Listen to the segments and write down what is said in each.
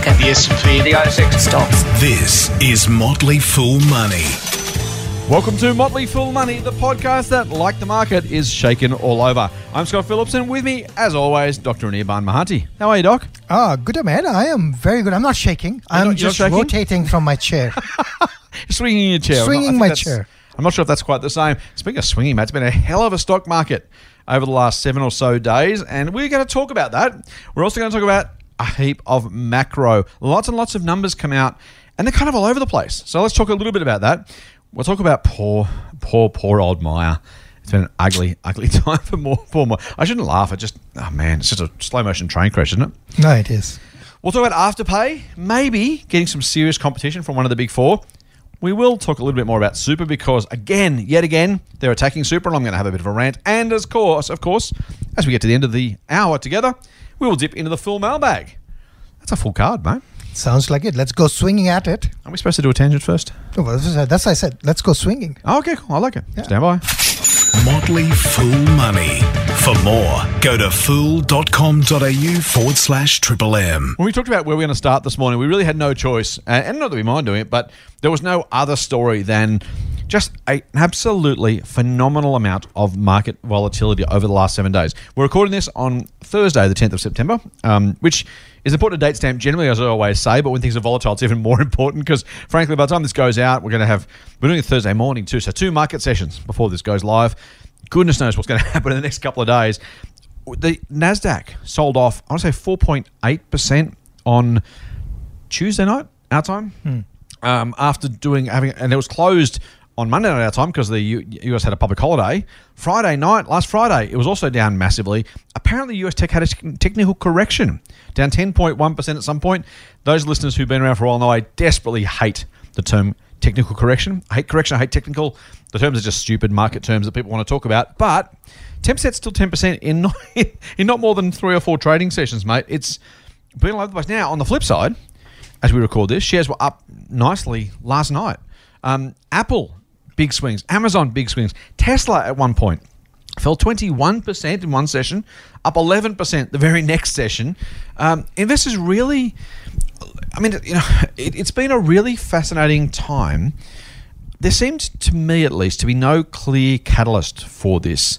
market. The S&P, The ASX Stocks. This is Motley Fool Money. Welcome to Motley Fool Money, the podcast that, like the market, is shaken all over. I'm Scott Phillips, and with me, as always, Dr. Anirban Mahanti. How are you, Doc? Ah, good man. I am very good. I'm not shaking. I'm not- just shaking? rotating from my chair. Swinging your chair. Swinging my chair. I'm not sure if that's quite the same. Speaking of swinging, mate, it's been a hell of a stock market over the last seven or so days, and we're going to talk about that. We're also going to talk about a heap of macro. Lots and lots of numbers come out, and they're kind of all over the place. So let's talk a little bit about that. We'll talk about poor, poor, poor old Myer. It's been an ugly, ugly time for more, poor Myer. I shouldn't laugh. I just, oh man, it's just a slow motion train crash, isn't it? no, it is. We'll talk about Afterpay, maybe getting some serious competition from one of the big four. We will talk a little bit more about Super because, again, yet again, they're attacking Super, and I'm going to have a bit of a rant. And of course, of course, as we get to the end of the hour together, we will dip into the Fool mailbag. That's a full card, mate. Sounds like it. Let's go swinging at it. Are we supposed to do a tangent first? Oh, well, that's that's what I said. Let's go swinging. Oh, okay, cool. I like it. Stand by. Motley Fool Money. For more, go to fool.com.au forward slash triple M. When we talked about where we're going to start this morning, we really had no choice, uh, and not that we mind doing it, but there was no other story than just a, an absolutely phenomenal amount of market volatility over the last seven days. We're recording this on Thursday, the 10th of September, um, which is important to date stamp generally, as I always say, but when things are volatile, it's even more important because, frankly, by the time this goes out, we're going to have, we're doing it Thursday morning too, so two market sessions before this goes live. Goodness knows what's going to happen in the next couple of days the Nasdaq sold off. I want to say four point eight percent on Tuesday night our time. Um, after doing having and it was closed on Monday night our time because the U- US had a public holiday. Friday night, last Friday, it was also down massively. Apparently, US tech had a technical correction, down ten point one percent at some point. Those listeners who've been around for a while know I desperately hate the term technical correction. I hate correction. I hate technical. The terms are just stupid market terms that people want to talk about, but. 10% still 10% in not, in not more than three or four trading sessions, mate. It's been all over the place. Now, on the flip side, as we record this, shares were up nicely last night. Um, Apple, big swings. Amazon, big swings. Tesla, at one point, fell 21% in one session, up 11% the very next session. Um, really, I mean, you know, it, it's been a really fascinating time. There seemed to me, at least, to be no clear catalyst for this,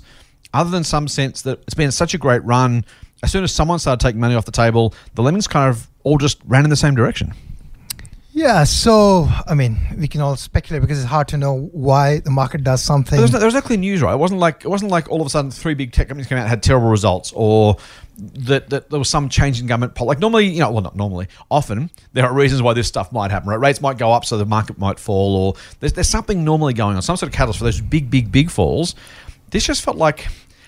other than some sense that it's been such a great run. As soon as someone started taking money off the table, the lemons kind of all just ran in the same direction. Yeah. So, I mean, we can all speculate because it's hard to know why the market does something. There was, no, there was no clear news, right? It wasn't like it wasn't like all of a sudden three big tech companies came out and had terrible results, or that, that there was some change in government policy. Like normally, you know, well, not normally. Often there are reasons why this stuff might happen. Right? Rates might go up, so the market might fall, or there's there's something normally going on, some sort of catalyst for those big, big, big falls. This just felt like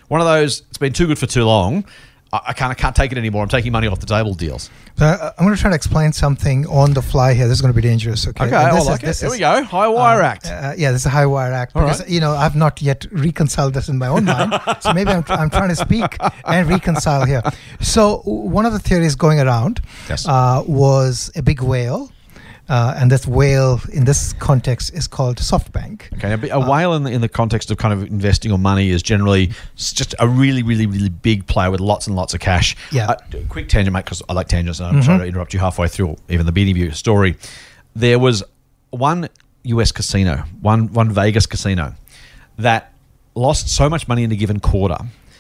one of those. It's been too good for too long. I, I can't I can't take it anymore. I'm taking money off the table deals. So I- I'm going to try to explain something on the fly here. This is going to be dangerous. Okay. Okay, I like is- this it. Here we go. High wire uh, act. Uh, yeah, this is a high wire act because right. you know I've not yet reconciled this in my own mind. so maybe I'm, I'm trying to speak and reconcile here. So one of the theories going around Yes. uh, was a big whale, uh, and this whale in this context is called SoftBank. Okay, a, a whale in the, in the context of kind of investing or money is generally just a really, really, really big player with lots and lots of cash. Yeah. Uh, quick tangent, mate, because I like tangents, and I'm sorry to interrupt you halfway through, even the beginning of your story. There was one US casino, one one Vegas casino, that lost so much money in a given quarter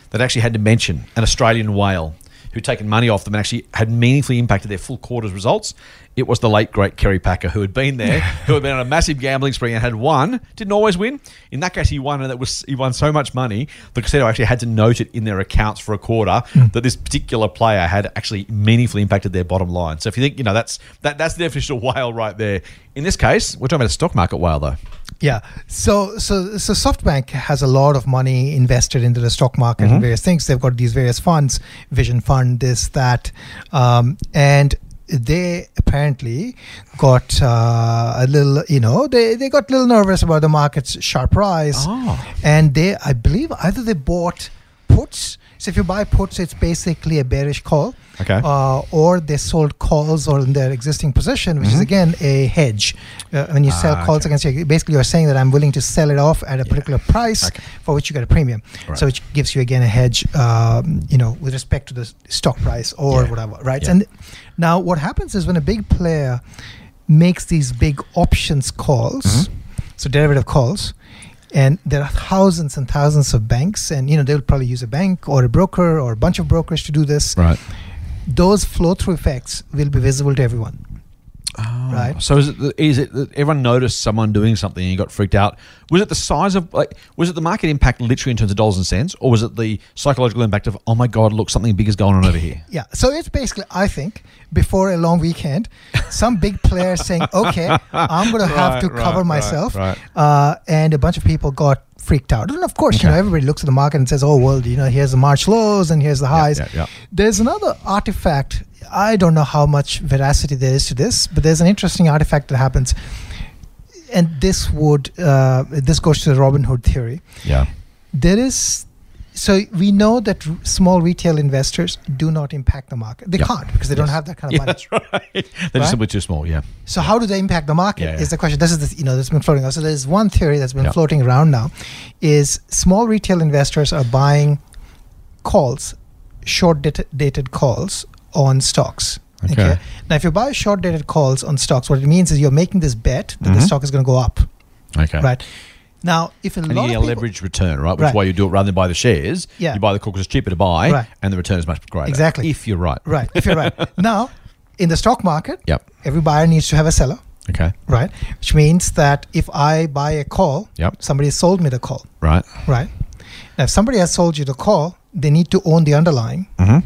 that actually had to mention an Australian whale who'd taken money off them and actually had meaningfully impacted their full quarter's results. It was the late great Kerry Packer who had been there, who had been on a massive gambling spree and had won. Didn't always win. In that case, he won, and that was he won so much money. The casino actually had to note it in their accounts for a quarter hmm. that this particular player had actually meaningfully impacted their bottom line. So if you think you know that's that that's the definition of whale right there. In this case, we're talking about a stock market whale though. Yeah. So so so SoftBank has a lot of money invested into the stock market and various things. They've got these various funds, Vision Fund, this, that, um, and they apparently got uh, a little, you know, they, they got a little nervous about the market's sharp rise. Oh. And they, I believe, either they bought puts. So if you buy puts, it's basically a bearish call. Okay. uh, or they sold calls or in their existing position, which is again a hedge. Uh, when you sell Mm-hmm. Ah, calls okay. against you, basically you're saying that I'm willing to sell it off at a particular price Okay. for which you get a premium. Right. So which gives you again a hedge, um, you know, with respect to the stock price or Yeah. whatever, right? Yeah. And now what happens is when a big player makes these big options calls, Mm-hmm. so derivative calls, and there are thousands and thousands of banks, and you know they'll probably use a bank or a broker or a bunch of brokers to do this. Right. Those flow-through effects will be visible to everyone. Right. So is it the, is it that everyone noticed someone doing something and you got freaked out? Was it the size of like was it the market impact literally in terms of dollars and cents, or was it the psychological impact of oh my god, look something big is going on over here? Yeah. So it's basically, I think, before a long weekend, some big player saying, "Okay, I'm going to have Right, to right, cover myself,". Uh, and a bunch of people got freaked out. And of course, you know, everybody looks at the market and says, "Oh, well, you know, here's the March lows and here's the highs." yeah, yeah. There's another artifact. I don't know how much veracity there is to this, but there's an interesting artifact that happens. And this would uh, this goes to the Robin Hood theory Yeah. there is so we know that r- small retail investors do not impact the market they Yeah. can't because they don't have that kind of Yeah, money that's right. They're Right? just simply too small. Yeah. so how do they impact the market Yeah, yeah. is the question this is the, you know that's been floating out so there's one theory that's been Yeah. floating around now is small retail investors are buying calls short dated calls on stocks Okay. now if you buy short dated calls on stocks what it means is you're making this bet that the Mhm. stock is going to go up Okay. right now if a And you lot get of leveraged return, right? Which is Right. why you do it rather than buy the shares. Yeah. You buy the call because it's cheaper to buy, Right. and the return is much greater. Exactly. If you're right. right if you're right now in the stock market Yep. every buyer needs to have a seller, Okay. right? Which means that if I buy a call, Yep. somebody sold me the call, Right. right? Now, if somebody has sold you the call, they need to own the underlying, Mm-hmm.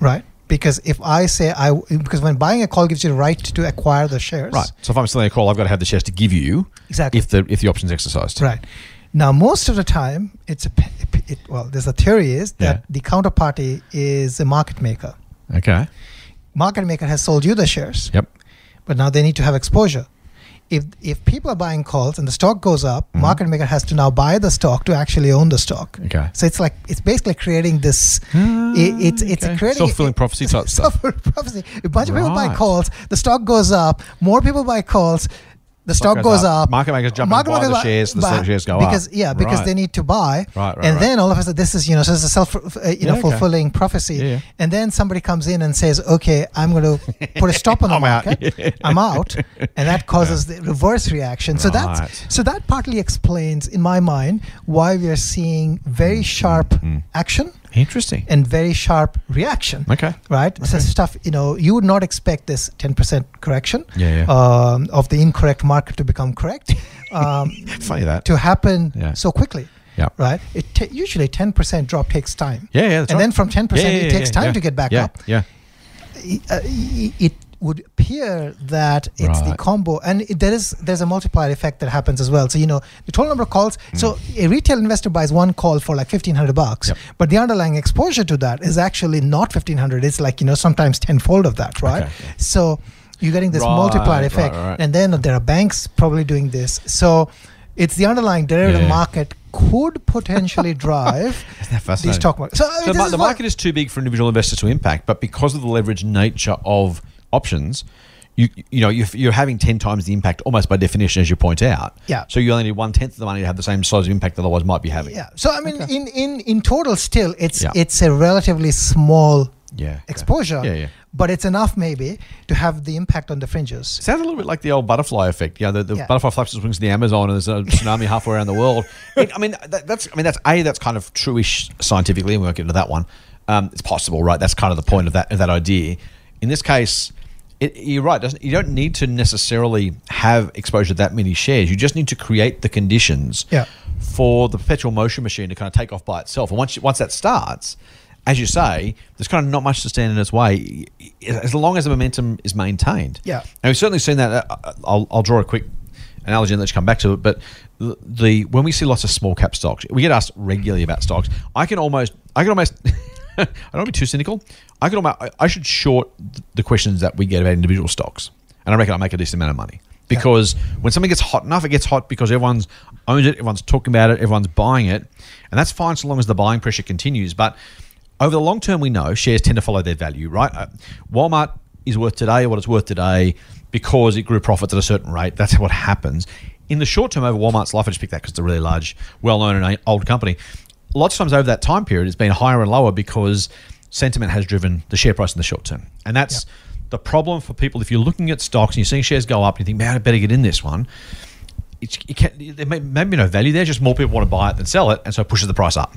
right? Because if I say I, because when buying a call gives you the right to acquire the shares, Right. So if I'm selling a call, I've got to have the shares to give you Exactly. if the if the option's exercised. Right. Now, most of the time, it's a it, well, there's a theory is that Yeah. the counterparty is a market maker. Okay. Market maker has sold you the shares. Yep. but now they need to have exposure. If if people are buying calls and the stock goes up, Mm-hmm. market maker has to now buy the stock to actually own the stock. Okay. So it's like it's basically creating this. it, it's it's okay. creating Self-fulfilling prophecy type stuff. Self-fulfilling prophecy. A bunch of people buy calls, the stock goes up. More people buy calls, the stock, goes goes, up. up. Market makers jump in and buy the shares, the buy- shares go because, up. Yeah, because Right. they need to buy. Right, right, and right. then all of a sudden, this is you know, so it's a self, uh, you Yeah, know, okay. fulfilling prophecy. Yeah. And then somebody comes in and says, "Okay, I'm going to put a stop on the I'm out. market. I'm out," and that causes the reverse reaction. So that's so that partly explains, in my mind, why we are seeing very sharp Mm. action Interesting. and very sharp reaction. Okay. Right. So stuff you know you would not expect this 10% correction Yeah, yeah. Um, of the incorrect market to become correct um, Funny that. to happen Yeah. so quickly. Yeah. Right. It ta usually 10% drop takes time. Yeah, yeah. And right. then from 10% Yeah, yeah, it takes time to get back up. Yeah. uh, it would appear that it's the combo. And it, there is there's a multiplier effect that happens as well. So you know the total number of calls hmm. so a retail investor buys one call for like 1500 bucks. Yep. but the underlying exposure to that is actually not 1500 it's like you know sometimes tenfold of that right? Okay, yeah. so you're getting this Right, multiplier effect. right. and then there are banks probably doing this. So it's the underlying derivative Yeah. market could potentially drive Isn't the stock market so, I mean, So the, is the market is too big for individual investors to impact, but because of the leverage nature of options, you you know you're, you're having ten times the impact almost by definition, as you point out. Yeah. So you only need one tenth of the money to have the same size of impact that otherwise might be having. Yeah. So I mean, in, in in total, still it's Yeah. it's a relatively small Yeah. okay. exposure. Yeah, yeah. But it's enough maybe to have the impact on the fringes. Sounds a little bit like the old butterfly effect. Yeah, the, the Yeah. butterfly flaps its wings in the Amazon, and there's a tsunami halfway around the world. It, I mean, that, that's I mean that's a that's kind of truish scientifically, and we won't get into that one. Um, it's possible, right? That's kind of the point of that of that idea. In this case, it, you're right. Doesn't you don't need to necessarily have exposure to that many shares. You just need to create the conditions Yeah. for the perpetual motion machine to kind of take off by itself. And once once that starts, as you say, there's kind of not much to stand in its way, as long as the momentum is maintained. Yeah. and we've certainly seen that. uh, I'll, I'll draw a quick analogy and let you come back to it. But the, the when we see lots of small cap stocks, we get asked regularly about stocks. I can almost, I can almost. I don't want to be too cynical. I could I- should short the questions that we get about individual stocks, and I reckon I make a decent amount of money because when something gets hot enough, it gets hot because everyone's owns it, everyone's talking about it, everyone's buying it, and that's fine so long as the buying pressure continues. But over the long term, we know shares tend to follow their value, right? Uh, Walmart is worth today what it's worth today because it grew profits at a certain rate. That's what happens. In the short term, over Walmart's life, I just picked that because it's a really large, well known and old company. Lots of times over that time period, it's been higher and lower because sentiment has driven the share price in the short term. And that's the problem for people. If you're looking at stocks and you're seeing shares go up and you think, man, I better get in this one, it's, it can, there may, may be no value there, just more people want to buy it than sell it. And so it pushes the price up.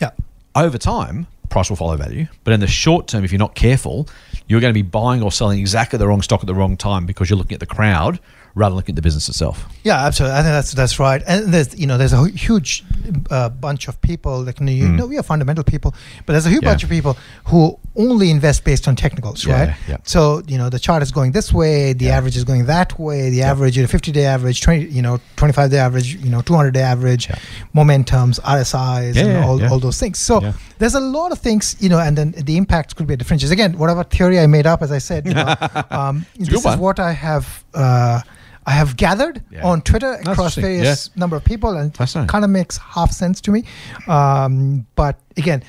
Yeah. Over time, price will follow value. But in the short term, if you're not careful, you're going to be buying or selling exactly the wrong stock at the wrong time because you're looking at the crowd rather than looking at the business itself. Yeah, absolutely. I think that's that's right. And there's you know there's a huge uh, bunch of people that can you know we are fundamental people, but there's a huge. Yeah. bunch of people who only invest based on technicals, Yeah, right? yeah. So you know the chart is going this way, the average is going that way, the average, you know, 50 day average, 20 you know 25 day average, you know 200 day average, momentums, RSIs, Yeah, and all, all those things. So there's a lot of things, you know, and then the impacts could be different. Again, whatever theory I made up, as I said, you know, um, this is what I have. Uh, I have gathered Yeah. on Twitter That's across various number of people, and Fascinating. kind of makes half sense to me. Um, but again,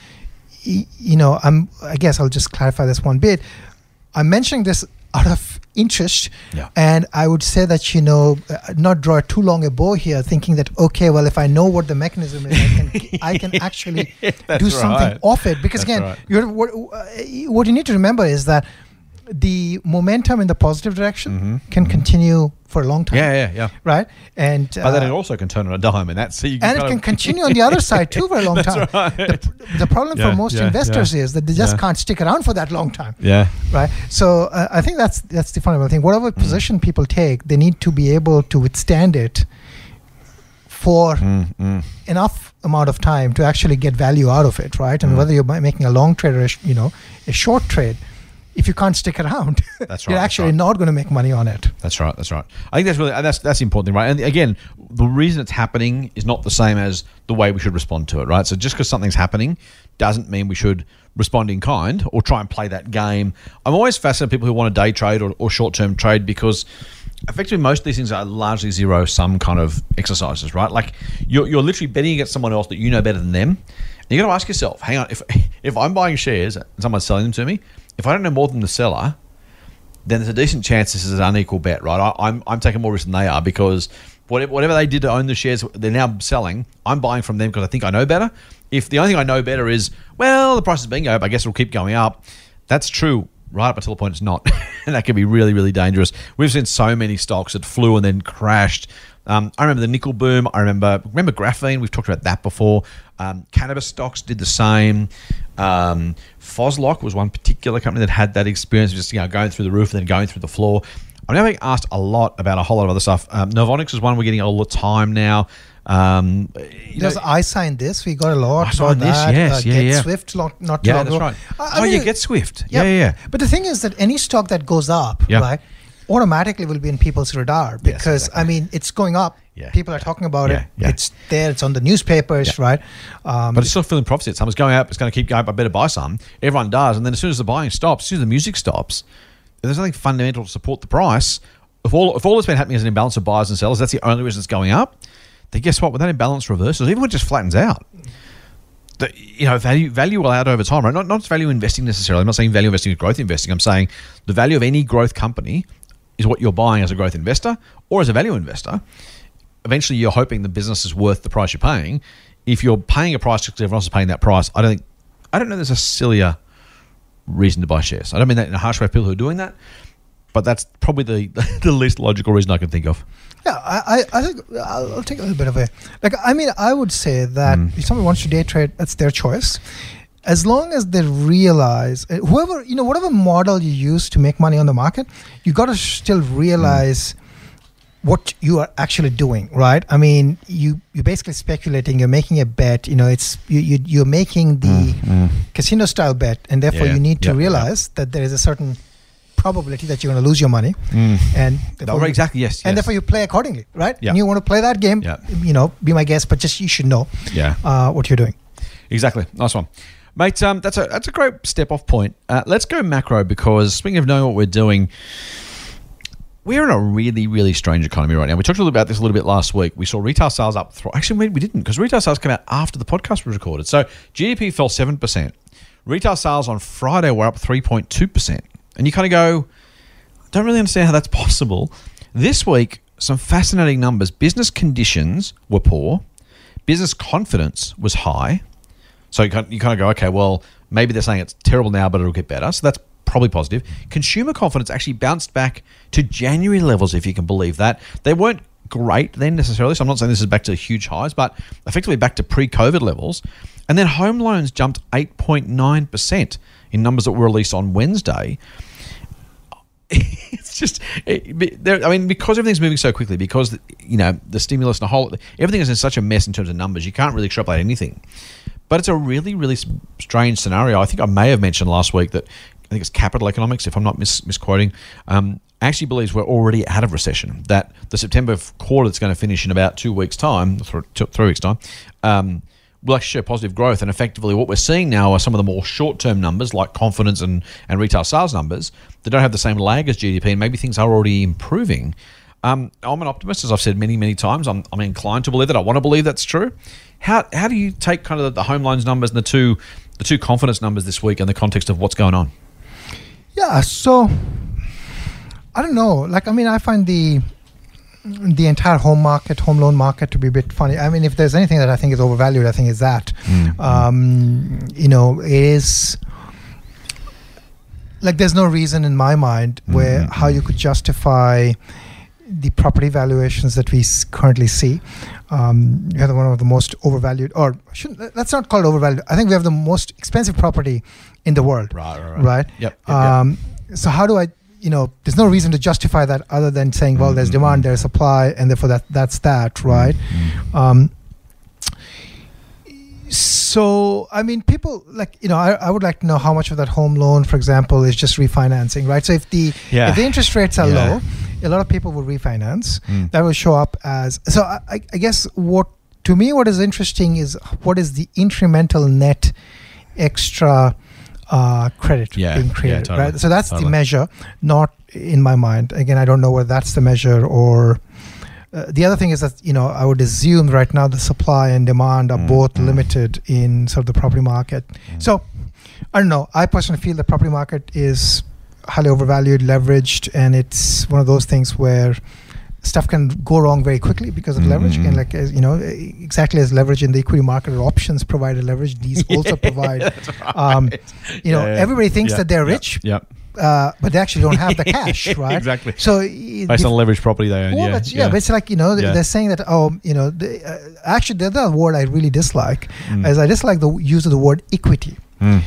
y- you know, I'm. I guess I'll just clarify this one bit. I'm mentioning this out of interest, Yeah. and I would say that you know, uh, not draw too long a bow here, thinking that okay, well, if I know what the mechanism is, I can, I can actually do something off it. Because That's again, right. you're, what, uh, what you need to remember is that the momentum in the positive direction can continue for a long time Mm-hmm. Yeah, yeah, yeah. right? And But then uh, it also can turn on a dime, and that's so you can and it can continue on the other side too for a long time. The, the problem Yeah, for most yeah, investors yeah. is that they just can't stick around for that long time, Yeah, right? So uh, I think that's that's the fundamental thing. Whatever Mm. position people take, they need to be able to withstand it for Mm, mm. enough amount of time to actually get value out of it, right? And Mm. whether you're making a long trade or a, sh- you know a short trade, if you can't stick around, That's right, you're actually right. not going to make money on it. That's right. That's right. I think that's really that's that's the important thing, right? And again, the reason it's happening is not the same as the way we should respond to it, right? So just because something's happening doesn't mean we should respond in kind or try and play that game. I'm always fascinated with people who want to day trade or, or short term trade because effectively most of these things are largely zero sum kind of exercises, right? Like you're, you're literally betting against someone else that you know better than them. And you got to ask yourself, hang on, if if I'm buying shares and someone's selling them to me, if I don't know more than the seller, then there's a decent chance this is an unequal bet, right? I, I'm, I'm taking more risk than they are because whatever, whatever they did to own the shares they're now selling, I'm buying from them because I think I know better. If the only thing I know better is, well, the price is being up, I guess it'll keep going up, that's true right up until the point it's not. and that can be really, really dangerous. We've seen so many stocks that flew and then crashed. Um, I remember the nickel boom. I remember remember graphene. We've talked about that before. Um, cannabis stocks did the same. Um, Phoslock was one particular company that had that experience, of just you know going through the roof and then going through the floor. I'm now being asked a lot about a whole lot of other stuff. Um, Novonix is one we're getting all the time now. Um, know- I sign this? We got a lot I signed this, that. yes, uh, yeah, Get yeah. Swift, not, not yeah, that's ago. right. I- I oh, mean, yeah, get Swift. Yeah, yeah, yeah. But the thing is that any stock that goes up, Yeah. right, automatically will be in people's radar because exactly. I mean it's going up. Yeah. People are talking about Yeah, it. yeah. It's there. It's on the newspapers, right? Um, But it's still feeling profits. yet. Something's going up. It's going to keep going up. I better buy some. Everyone does. And then as soon as the buying stops, as soon as the music stops, if there's nothing fundamental to support the price, if all, if all that's been happening is an imbalance of buyers and sellers, that's the only reason it's going up, then guess what? When that imbalance reverses, even when it just flattens out, the, you know, value value will add over time, right? Not, not value investing necessarily. I'm not saying value investing is growth investing. I'm saying the value of any growth company is what you're buying as a growth investor or as a value investor eventually you're hoping the business is worth the price you're paying. If you're paying a price because everyone else is paying that price, I don't think I don't know there's a sillier reason to buy shares. I don't mean that in a harsh way. People who are doing that, but that's probably the the least logical reason I can think of. Yeah, I, I, think I'll, I'll take a little bit of a like. I mean, I would say that Mm. if someone wants to day trade, that's their choice. As long as they realize, uh, whoever you know, whatever model you use to make money on the market, you got to still realize what you are actually doing, right? I mean, you you're basically speculating. You're making a bet. You know, it's you, you you're making the casino style bet, and therefore Mm, Yeah, you need to realize that there is a certain probability that you're going to lose your money, and therefore Oh, you- exactly. Yes. and yes. therefore you play accordingly, right? Yeah. And you want to play that game, Yeah. you know, be my guest, but just you should know yeah. uh, what you're doing. Exactly. Nice one. Mate, um, that's a that's a great step off point. Uh, let's go macro because speaking of knowing what we're doing, we're in a really, really strange economy right now. We talked a little about this a little bit last week. We saw retail sales up. Th- Actually, we, we didn't because retail sales came out after the podcast was recorded. So GDP fell 7%. Retail sales on Friday were up 3.2%. And you kind of go, I don't really understand how that's possible. This week, some fascinating numbers. Business conditions were poor, business confidence was high. So you kind, of go, okay, well, maybe they're saying it's terrible now, but it'll get better. So that's probably positive. Consumer confidence actually bounced back to January levels, if you can believe that. They weren't great then necessarily, so I'm not saying this is back to huge highs, but effectively back to pre COVID levels. And then home loans jumped 8.9% in numbers that were released on Wednesday. it's just, it, I mean, because everything's moving so quickly, because you know the stimulus and the whole everything is in such a mess in terms of numbers, you can't really extrapolate anything. But it's a really, really strange scenario. I think I may have mentioned last week that I think it's capital economics, if I'm not mis- misquoting, um, actually believes we're already out of recession. That the September quarter that's going to finish in about two weeks' time, th- th- three weeks' time, um, will actually show positive growth. And effectively, what we're seeing now are some of the more short-term numbers, like confidence and, and retail sales numbers, that don't have the same lag as GDP, and maybe things are already improving. Um, I'm an optimist, as I've said many, many times. I'm, I'm inclined to believe that. I want to believe that's true. How, how do you take kind of the, the home loans numbers and the two the two confidence numbers this week in the context of what's going on? Yeah, so I don't know. Like, I mean, I find the the entire home market, home loan market, to be a bit funny. I mean, if there's anything that I think is overvalued, I think it's that. Um, you know, it is like there's no reason in my mind where how you could justify the property valuations that we s- currently see. Um, you have one of the most overvalued, or shouldn't, let's not call it overvalued. I think we have the most expensive property in the world Right, right, right? Yep. yep, yep. Um, so how do I, you know, there's no reason to justify that other than saying, well, there's Mhm. demand, there's supply, and therefore that that's that, right? Mm. Um, so I mean, people like you know, I, I would like to know how much of that home loan, for example, is just refinancing, right? So if the Yeah. if the interest rates are Yeah. low, a lot of people will refinance. Mm. That will show up as so. I, I guess what to me what is interesting is what is the incremental net extra uh, credit Yeah, being yeah, created, totally, right? So that's totally. the measure, not in my mind. Again, I don't know whether that's the measure or. Uh, the other thing is that you know I would assume right now the supply and demand are Mm, both mm. limited in sort of the property market. So I don't know. I personally feel the property market is highly overvalued, leveraged, and it's one of those things where stuff can go wrong very quickly because of Mm, leverage. And like as, you know, exactly as leverage in the equity market or options provide a leverage, these also provide. Um, you know, Yeah, yeah. everybody thinks Yeah, that they're rich, Yep. uh, but they actually don't have the cash, right? Exactly. So Based on leverage property they own. well, yeah, that's, yeah, but it's like you know Yeah. they're saying that oh you know the, uh, actually the other word I really dislike Mm. is I dislike the use of the word equity. Mm.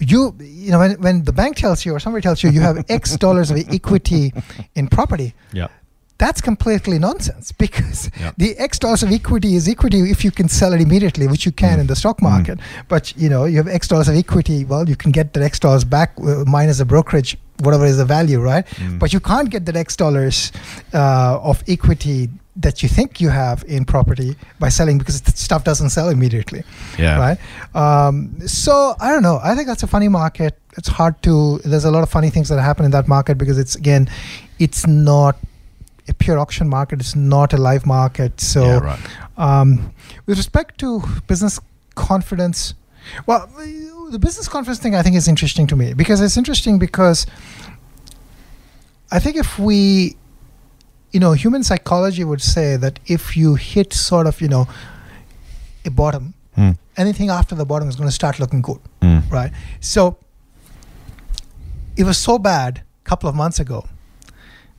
You you know when, when the bank tells you or somebody tells you you have X dollars of equity in property, Yep. that's completely nonsense because the X dollars of equity is equity if you can sell it immediately, which you can Mm. in the stock Mm. market. But you know you have X dollars of equity, well you can get the X dollars back uh, minus the brokerage, whatever is the value, right? Mm. But you can't get the X dollars uh, of equity that you think you have in property by selling because the stuff doesn't sell immediately Yeah. right? Um, so I don't know. I think that's a funny market. It's hard to. There's a lot of funny things that happen in that market because it's again, it's not a pure auction market. It's not a live market. So, yeah, right. um, with respect to business confidence, well, the business confidence thing I think is interesting to me because it's interesting because I think if we, you know, human psychology would say that if you hit sort of, you know, a bottom, Mm. anything after the bottom is going to start looking good, Mm. right? So it was so bad a couple of months ago.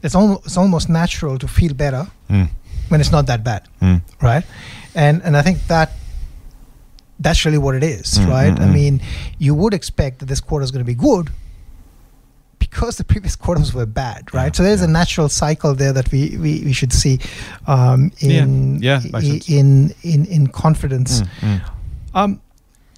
It's almost, it's almost natural to feel better Mm. when it's not that bad, Mm. right? And and I think that that's really what it is, Mm, right? I mm. mean, you would expect that this quarter is going to be good because the previous quarters were bad, right? Yeah, so there's yeah. a natural cycle there that we, we, we should see um, in, yeah, makes i- in in in confidence. Mm. Mm. Um,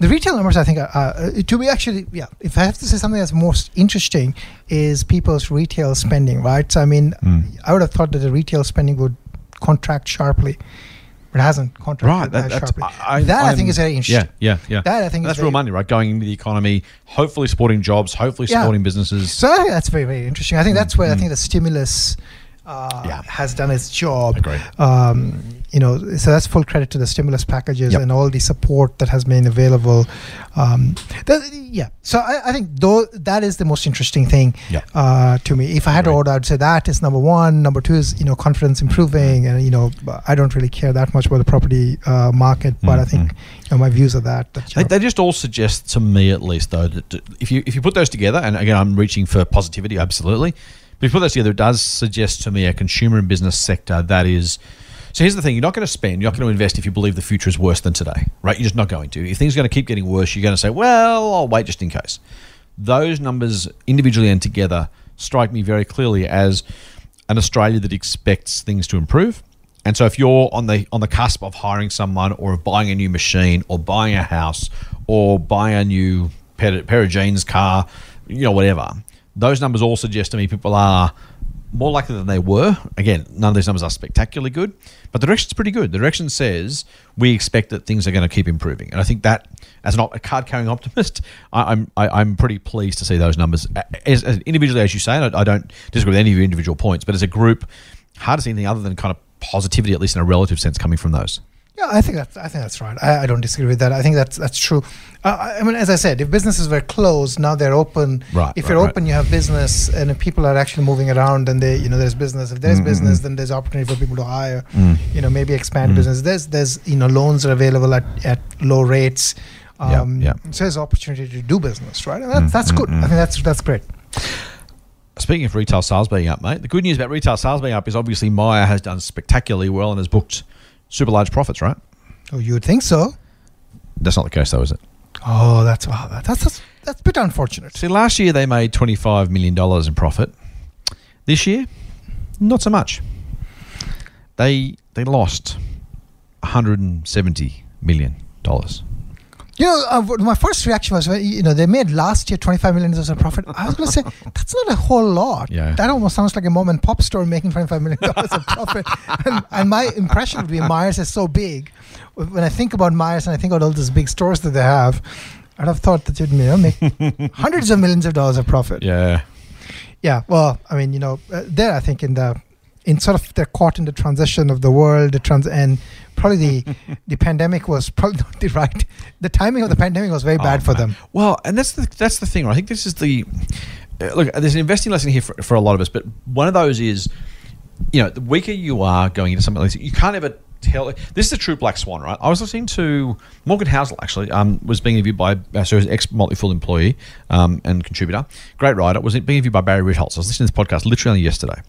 the retail numbers, I think, are, uh, to be actually, yeah. If I have to say something that's most interesting, is people's retail spending, right? So, I mean, Mm. I would have thought that the retail spending would contract sharply, it hasn't contracted Right. That, that sharply. I, that I think I'm- is very interesting. Yeah, yeah, yeah. That I think that's is real very, money, right? Going into the economy, hopefully supporting jobs, hopefully Yeah. supporting businesses. So that's very very interesting. I think that's where I mm. think the stimulus uh, Yeah. has done its job. Um, you know, so that's full credit to the stimulus packages Yep. and all the support that has been available. Um, that- yeah, so I, I think though that is the most interesting thing Yep. uh, to me. If I had to order, I'd say that is number one. Number two is you know confidence improving, and you know I don't really care that much about the property uh, market, but I think you know, my views are that. that They, they just all suggest to me, at least, though, that if you if you put those together, and again, I'm reaching for positivity, absolutely. Put those together, it does suggest to me a consumer and business sector that is. So here's the thing: you're not going to spend, you're not going to invest if you believe the future is worse than today, right? You're just not going to. If things are going to keep getting worse, you're going to say, "Well, I'll wait just in case." Those numbers, individually and together, strike me very clearly as an Australia that expects things to improve. And so if you're on the on the cusp of hiring someone or of buying a new machine or buying a house or buying a new pair, pair of jeans, car, you know, whatever, those numbers all suggest to me people are more likely than they were. Again, none of these numbers are spectacularly good, but the direction's pretty good. The direction says we expect that things are going to keep improving, and I think that as an op- a card-carrying optimist, I, I'm I, I'm pretty pleased to see those numbers as, as individually, as you say. I, I don't disagree with any of your individual points, but as a group, hard to see anything other than kind of positivity, at least in a relative sense, coming from those. Yeah, I think that's I think that's right. I, I don't disagree with that. I think that's that's true. Uh, I mean, as I said, if businesses were closed, now they're open. Right, If right, you're right. open, you have business, and if people are actually moving around, and they, you know, there's business. If Mm, there's business, then there's opportunity for people to hire. You know, maybe expand Mm. business. There's there's you know loans are available at at low rates. Yeah, Um, yeah. So there's opportunity to do business, right? And that's Mm, that's mm, good. mm. I think that's that's great. Speaking of retail sales being up, mate, the good news about retail sales being up is obviously Myer has done spectacularly well and has booked super large profits, right? Oh, you would think so? That's not the case, though, is it? Oh, that's wow. That's that's that's a bit unfortunate. See, last year they made $25 million in profit. This year, not so much. They they lost $170 million. You know, uh, my first reaction was, uh, you know, they made last year $25 million of profit. I was going to say, that's not a whole lot. Yeah. That almost sounds like a mom and pop store making $25 million of profit. and, and my impression would be Myers is so big. When I think about Myers and I think about all those big stores that they have, I'd have thought that you'd you know, make hundreds of millions of dollars of profit. Yeah. Yeah, well, I mean, you know, uh, there I think in the in sort of they're caught in the transition of the world, the trans and probably the the pandemic was probably not the right. The timing of the pandemic was very bad Oh, for man. them. Well, and that's the that's the thing. Right? I think this is the uh, look. There's an investing lesson here for, for a lot of us, but one of those is, you know, the weaker you are going into something like this, you can't ever tell. This is a true black swan, right? I was listening to Morgan Housel actually. Um, was being interviewed by uh, so ex Motley employee um, and contributor, great writer. Was being interviewed by Barry Ritholtz. I was listening to this podcast literally only yesterday.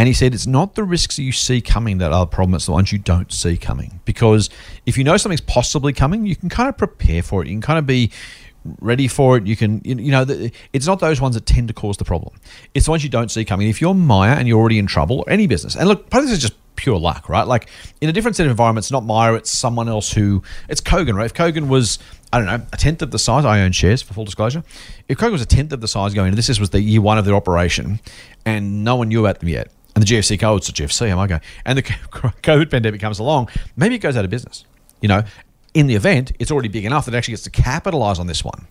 And he said it's not the risks you see coming that are the problem, it's the ones you don't see coming. Because if you know something's possibly coming, you can kind of prepare for it. You can kind of be ready for it. You can, you know, it's not those ones that tend to cause the problem. It's the ones you don't see coming. If you're Myer and you're already in trouble, or any business, and look, part of this is just pure luck, right? Like in a different set of environments, not Myer, it's someone else who, it's Kogan, right? If Kogan was, I don't know, a tenth of the size, I own shares for full disclosure. If Kogan was a tenth of the size going into this, this was the year one of their operation, and no one knew about them yet. And the GFC codes, the GFC, am oh I going? And the COVID pandemic comes along, maybe it goes out of business. You know, in the event, it's already big enough that it actually gets to capitalize on this one.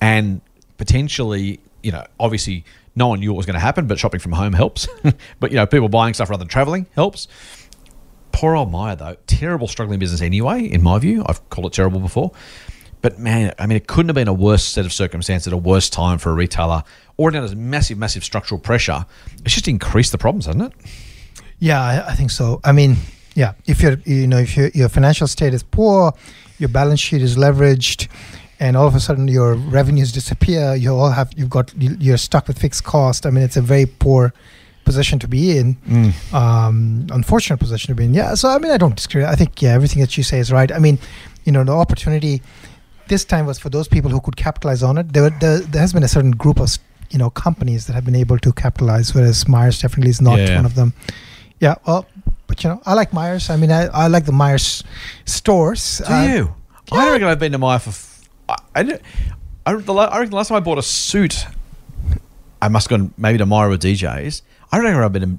And potentially, you know, obviously no one knew what was going to happen, but shopping from home helps. but, you know, people buying stuff rather than traveling helps. Poor old Myer, though, terrible struggling business anyway, in my view. I've called it terrible before. But man, I mean, it couldn't have been a worse set of circumstances at a worse time for a retailer. Already under massive, massive structural pressure. It's just increased the problems, hasn't it? Yeah, I, I think so. I mean, yeah, if you're, you know, if your your financial state is poor, your balance sheet is leveraged, and all of a sudden your revenues disappear, you all have, you've got, you- you're stuck with fixed cost. I mean, it's a very poor position to be in. Um, unfortunate position to be in. Yeah. So I mean, I don't disagree. I think yeah, everything that you say is right. I mean, you know, the opportunity this time was for those people who could capitalize on it. There, were, there, there has been a certain group of you know companies that have been able to capitalize, whereas Myers definitely is not Yeah. one of them. Yeah, well, but you know, I like Myers. I mean, I, I like the Myers stores. Do uh, you? I don't reckon I've been to Myers for. F- I, I, don't- I, reckon the last time I bought a suit, I must have gone maybe to Myer or DJs. I don't reckon I've been to.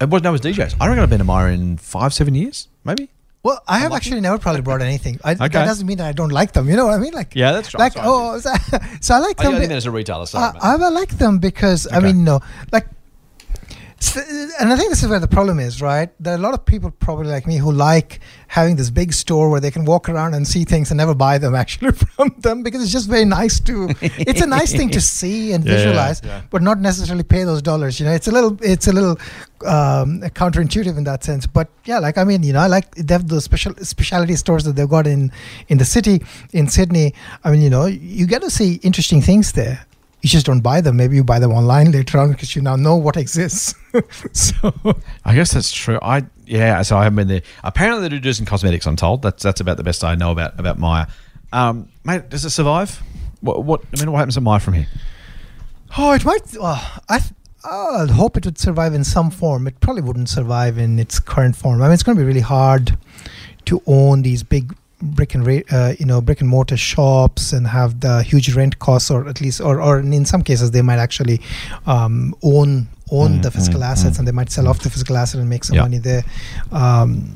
It was no, it was DJs. I don't reckon I've been to Myer in five, seven years, maybe. Well, I have actually never probably brought anything. I, Okay. That doesn't mean that I don't like them. You know what I mean? Like Yeah, that's right. Like Sorry. oh, so, so I like them. I think as a retailer. I, I, I like them because I mean, no, like So, and I think this is where the problem is, right? There are a lot of people probably like me who like having this big store where they can walk around and see things and never buy them actually from them because it's just very nice to. it's a nice thing to see and Yeah, visualize, yeah. but not necessarily pay those dollars. You know, it's a little, it's a little um, counterintuitive in that sense. But yeah, like I mean, you know, I like they have those special specialty stores that they've got in in the city in Sydney. I mean, you know, you get to see interesting things there. You just don't buy them. Maybe you buy them online later on because you now know what exists. so I guess that's true. I yeah, so I haven't been there. Apparently they do do some cosmetics. I'm told that's that's about the best I know about about Myer. Um, mate, does it survive? What, what I mean, what happens to Myer from here? Oh, it might. Uh, I th- I hope it would survive in some form. It probably wouldn't survive in its current form. I mean, it's going to be really hard to own these big brick and uh, you know brick and mortar shops and have the huge rent costs, or at least, or or in some cases, they might actually um, own own Mm, the physical mm, assets mm. and they might sell off the physical asset and make some Yeah. money there. Um,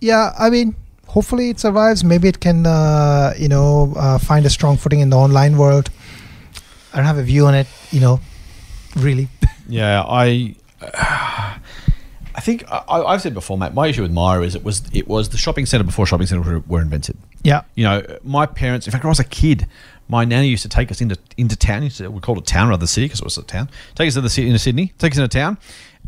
yeah, I mean. Hopefully it survives. Maybe it can, uh, you know, uh, find a strong footing in the online world. I don't have a view on it, you know, really. Yeah, I. I think I, I've said before, mate. My issue with Myer is it was it was the shopping centre before shopping centres were, were invented. Yeah. You know, my parents. In fact, when I was a kid, my nanny used to take us into into town. Used to, we called it town rather than city because it was a town. Take us to the city into Sydney. Take us into town,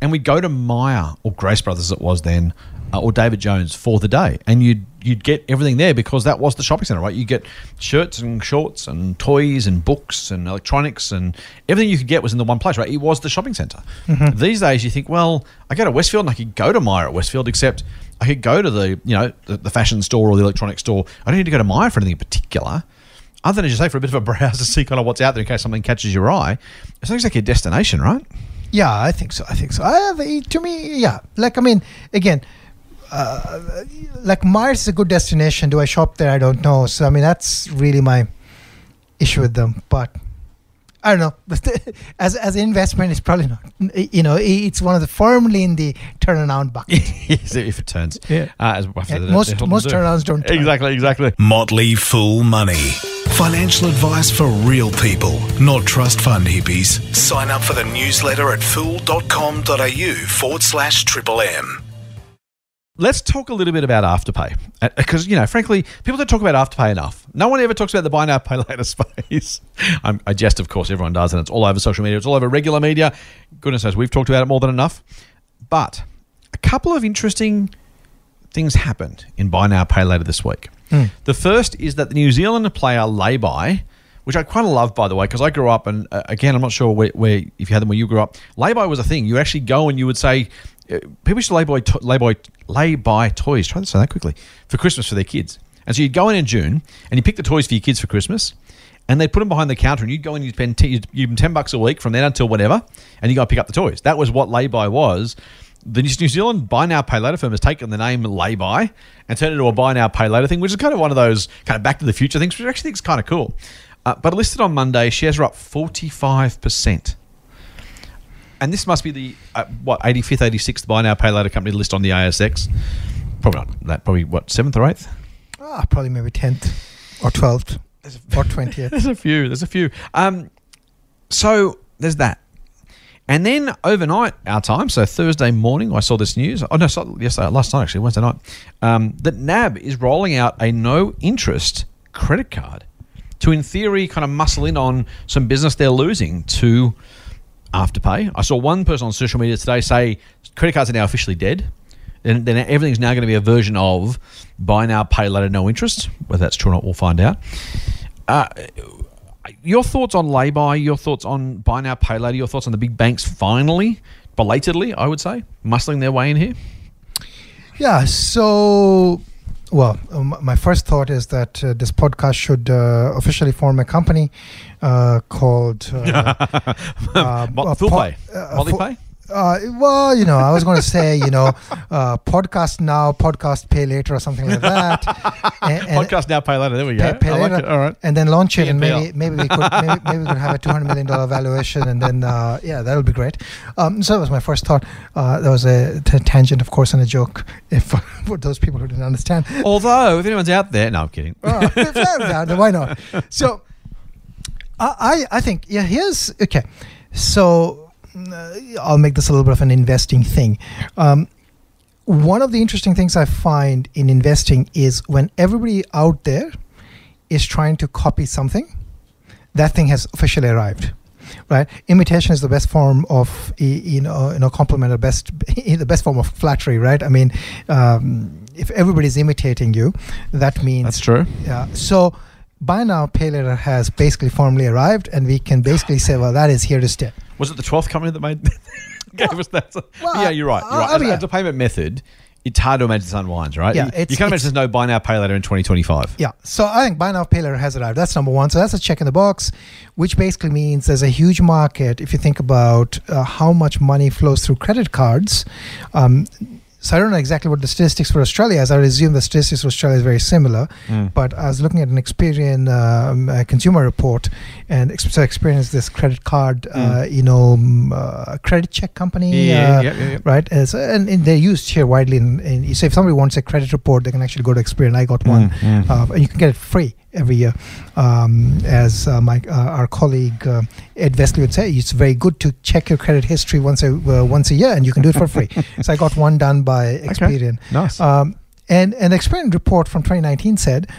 and we'd go to Myer or Grace Brothers. It was then, uh, or David Jones for the day, and you'd you'd get everything there because that was the shopping centre, right? You get shirts and shorts and toys and books and electronics and everything you could get was in the one place, right? It was the shopping center mm-hmm. These days, you think, well, I go to Westfield and I could go to Myer at Westfield, except I could go to the you know the, the fashion store or the electronics store. I don't need to go to Myer for anything in particular. Other than, as you say, for a bit of a browse to see kind of what's out there in case something catches your eye. It's not exactly a destination, right? Yeah, I think so. I think so. I have, to me, yeah. Like, I mean, again, uh, like Mars is a good destination. Do I shop there? I don't know. So, I mean, that's really my issue with them. But I don't know. as as an investment, it's probably not. You know, it's one of the firmly in the turnaround bucket. yes, if it turns. Yeah. Uh, as Yeah, the- most- the Hilton most do. turnarounds don't turn. Exactly, exactly. Motley Fool Money. Financial advice for real people, not trust fund hippies. Sign up for the newsletter at fool.com.au forward slash triple M. let's talk a little bit about Afterpay because you know, frankly, people don't talk about Afterpay enough. No one ever talks about the buy now, pay later space. I'm, I jest, of course, everyone does, and it's all over social media. It's all over regular media. Goodness knows, we've talked about it more than enough. But a couple of interesting things happened in buy now, pay later this week. The first is that the New Zealand player Laybuy. Which I quite love, by the way, because I grew up, and uh, again, I'm not sure where, where if you had them where you grew up. Lay-by was a thing. You actually go and you would say, uh, people used to lay by, to- lay by, lay by toys. Try to say that quickly for Christmas for their kids. And so you'd go in in June and you pick the toys for your kids for Christmas, and they'd put them behind the counter, and you'd go in you'd spend you'd them ten bucks a week from then until whatever, and you go pick up the toys. That was what lay-by was. The New Zealand buy now pay later firm has taken the name lay-by and turned it into a buy now pay later thing, which is kind of one of those kind of back to the future things, which I actually think is kind of cool. Uh, but listed on Monday, shares are up forty five percent. And this must be the uh, what 85th, 86th buy now pay later company to list on the ASX. Probably not that. Probably what seventh or eighth. ah, probably maybe 10th or 12th or 20th. There's a few. There's a few. Um, so there's that. And then overnight, our time, so Thursday morning, I saw this news. Oh no, so, yes, uh, last night actually, Wednesday night. Um, that NAB is rolling out a no interest credit card to, in theory, kind of muscle in on some business they're losing to Afterpay. I saw one person on social media today say credit cards are now officially dead. And then everything's now going to be a version of buy now, pay later, no interest. Whether that's true or not, we'll find out. Uh, your thoughts on lay-by, your thoughts on buy now, pay later, your thoughts on the big banks finally, belatedly, I would say, muscling their way in here? Yeah. So, well, um, my first thought is that uh, this podcast should uh, officially form a company uh, called uh, uh, Mo- uh, Full po- pay. Molly fu-? Uh, well, you know, I was going to say, you know, uh, podcast now, podcast pay later, or something like that. and, and- Podcast now, pay later. There we go. pay, pay like later. All right. and then launch it, and maybe maybe we could maybe, maybe we could have a two hundred million dollar valuation, and then uh, yeah, that would be great. Um, so that was my first thought. Uh, that was a t- tangent, of course, and a joke. If for those people who didn't understand, Although, if anyone's out there, no, I'm kidding. uh, why not? So, I I think yeah. Here's okay. So uh, I'll make this a little bit of an investing thing. Um, one of the interesting things I find in investing is when everybody out there is trying to copy something, that thing has officially arrived. Right, imitation is the best form of you know you know compliment, the best the best form of flattery. Right, I mean, um, if everybody's imitating you, that means That's true. yeah. So buy now, pay later has basically formally arrived, and we can basically say, well, that is here to stay. Was it the 12th company that made gave us that? well, yeah, you're right. You're right. I As, mean, as a payment method, it's hard to imagine this unwinds, right? Yeah, you, you can't imagine there's no buy now, pay later in 2025. Yeah. So I think buy now, pay later has arrived. That's number one. So that's a check in the box, which basically means there's a huge market. If you think about uh, how much money flows through credit cards, um, so I don't know exactly what the statistics for Australia is. I assume the statistics for Australia is very similar. Mm. But I was looking at an Experian um, uh, consumer report, and ex- so Experian is this credit card, uh, you know, um, uh, credit check company. Mm. Yeah, uh, yeah, yeah, right? As, and, and they're used here widely. In, in, so if somebody wants a credit report, they can actually go to Experian. I got one, Mm, mm. uh, and you can get it free every year. Um, as uh, my uh, our colleague uh, Ed Vesley would say, it's very good to check your credit history once a uh, once a year, and you can do it for free. so I got one done by Experian. Nice. Um, and an Experian report from 2019 said,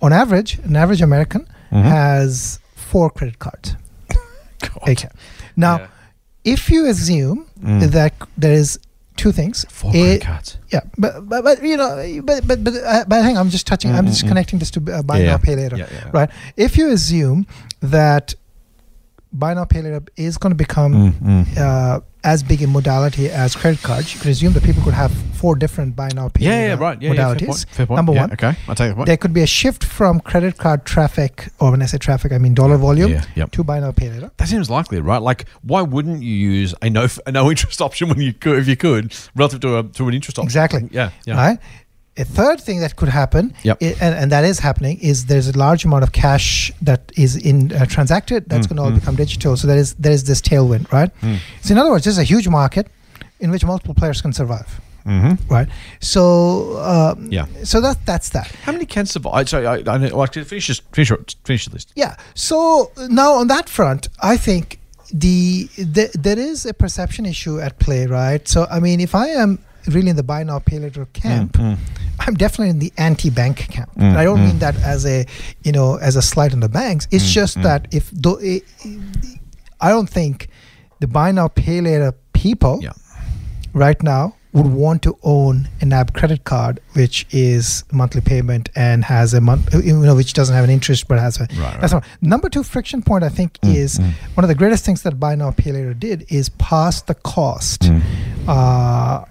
on average, an average American Mhm. has four credit cards. God. Okay. Now, Yeah. if you assume Mm. that there is two things, Four A- credit cards. yeah, but but, but you know, but but but, uh, but I think I'm just touching. I'm just Mm, mm, mm. connecting this to uh, buy Yeah. now pay later, Yeah, yeah. right? If you assume that buy now pay later is going to become Mm, mm. uh, as big a modality as credit cards, you could assume that people could have four different buy now pay yeah, later yeah, right. Yeah, yeah, modalities. fair point. Fair point. Number Yeah, one. Okay, I'll take the point. There could be a shift from credit card traffic, or when I say traffic, I mean dollar volume, Yeah, yep. to buy now pay later. That seems likely, right? Like, why wouldn't you use a no a no interest option when you could, if you could, relative to a to an interest option? Exactly. Yeah. Yeah. Right. A third thing that could happen, Yep. i- and, and that is happening, is there's a large amount of cash that is in uh, transacted. That's Mm, going to all mm. become digital. So there is there is this tailwind, right? Mm. So in other words, there's a huge market in which multiple players can survive, Mm-hmm. right? So um, Yeah. So that that's that. How many can survive? Sorry, I, I, know- well, finish this, finish finish the list. Yeah. So now on that front, I think the, the there is a perception issue at play, right? So I mean, if I am really in the buy now pay later camp, Mm, mm. I'm definitely in the anti-bank camp. Mm, I don't mm. mean that as a you know as a slight on the banks. It's Mm, just mm. that if though i I don't think the buy now pay later people Yeah. right now would want to own a NAB credit card, which is monthly payment and has a month, you know, which doesn't have an interest but has a. Right, That's one. Number two friction point I think Mm, is mm. one of the greatest things that buy now pay later did is pass the cost, Mm. uh,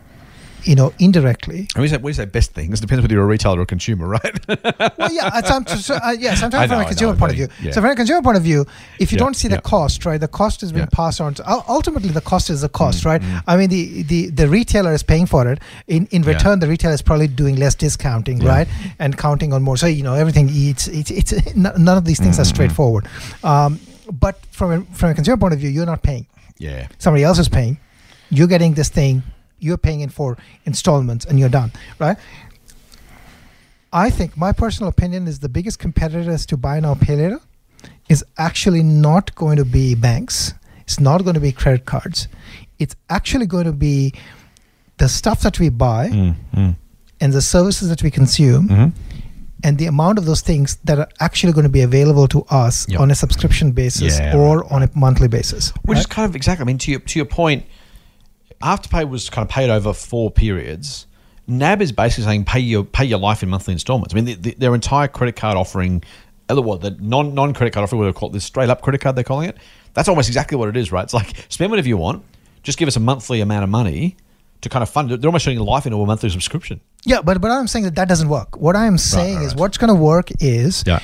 you know, indirectly. And we say we say best things. It depends whether you're a retailer or a consumer, right? well, yeah, I'm, so, uh, yes, I'm talking from know, a I consumer know, point of view. Yeah. So, from a consumer point of view, if you Yeah, don't see the yeah. cost, right, the cost is being passed on. To, ul- ultimately, the cost is the cost, Mm, right? mm. I mean, the, the the retailer is paying for it. In in return, the retailer is probably doing less discounting, right, and counting on more. So you know, everything. It's it's, it's none of these things Mm, are mm, mm. straightforward. Um, but from a, from a consumer point of view, you're not paying. yeah. Somebody else is paying. You're getting this thing. You're paying it for installments, and you're done, right? I think my personal opinion is the biggest competitors to buy now pay later is actually not going to be banks. It's not going to be credit cards. It's actually going to be the stuff that we buy Mm, mm, and the services that we consume mhm. and the amount of those things that are actually going to be available to us Yep. on a subscription basis Yeah, or on a monthly basis. Which right? is kind of exactly. I mean, to your to your point, Afterpay was kind of paid over four periods. NAB is basically saying pay your pay your life in monthly installments. I mean, the, the, their entire credit card offering, other what the non non credit card offering, what they call it, this straight up credit card, they're calling it. That's almost exactly what it is, right? It's like spend whatever you want, just give us a monthly amount of money to kind of fund it. They're almost turning life into a monthly subscription. Yeah, but but I'm saying that that doesn't work. What I'm saying right, is right. what's going to work is Yeah.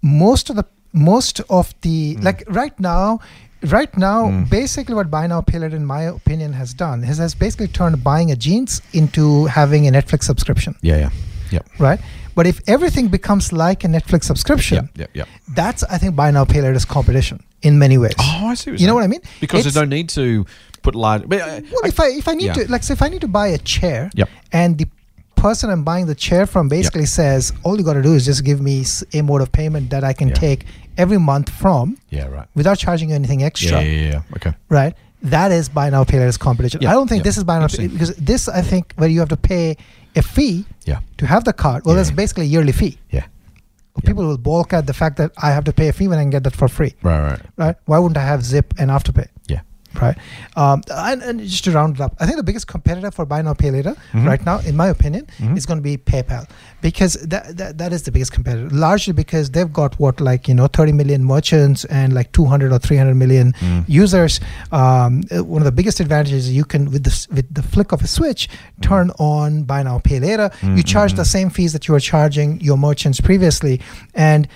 most of the most of the Mm. like right now right now basically what buy now pay later in my opinion has done is has basically turned buying a jeans into having a netflix subscription Yeah, yeah, yeah. right but if everything becomes like a netflix subscription yep, yep, yep. that's i think buy now pay later's competition in many ways Oh, I see. you know what i mean Because It's- there's no need to put large. But, uh, well, if I if I need yeah. to like say if I need to buy a chair, Yep. and the person I'm buying the chair from basically says all you got to do is just give me a mode of payment that I can Yeah. take every month from yeah, right. without charging you anything extra, Yeah, yeah, yeah. Okay. right? that is buy now pay later competition. Yeah, I don't think yeah. this is buy now pay, because this I think where you have to pay a fee Yeah. to have the card. Well, Yeah. that's basically a yearly fee. Yeah. People will balk at the fact that I have to pay a fee when I can get that for free. Right. Right. Right? Why wouldn't I have Zip and Afterpay? Yeah. Right? Um, and, and just to round it up, I think the biggest competitor for buy now pay later Mhm. right now, in my opinion, Mhm. is going to be PayPal because that, that that is the biggest competitor. Largely because they've got what like you know 30 million merchants and like 200 or 300 million Mm. users. Um, uh, one of the biggest advantages is you can with the with the flick of a switch turn on buy now pay later. You charge the same fees that you were charging your merchants previously, and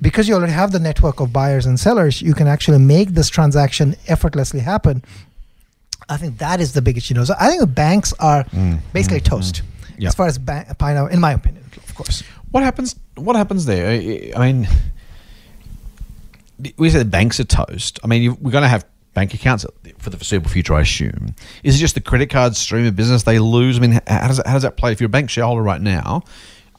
because you already have the network of buyers and sellers, you can actually make this transaction effortlessly happen. I think that is the biggest, you know. So I think the banks are Mm, basically mm, toast mm. Yeah. as far as in my opinion, of course. What happens? What happens there? I I mean, we said banks are toast. I mean, you, we're going to have bank accounts for the foreseeable future, I assume. Is it just the credit card stream of business they lose? I mean, how does that, how does that play? If you're a bank shareholder right now,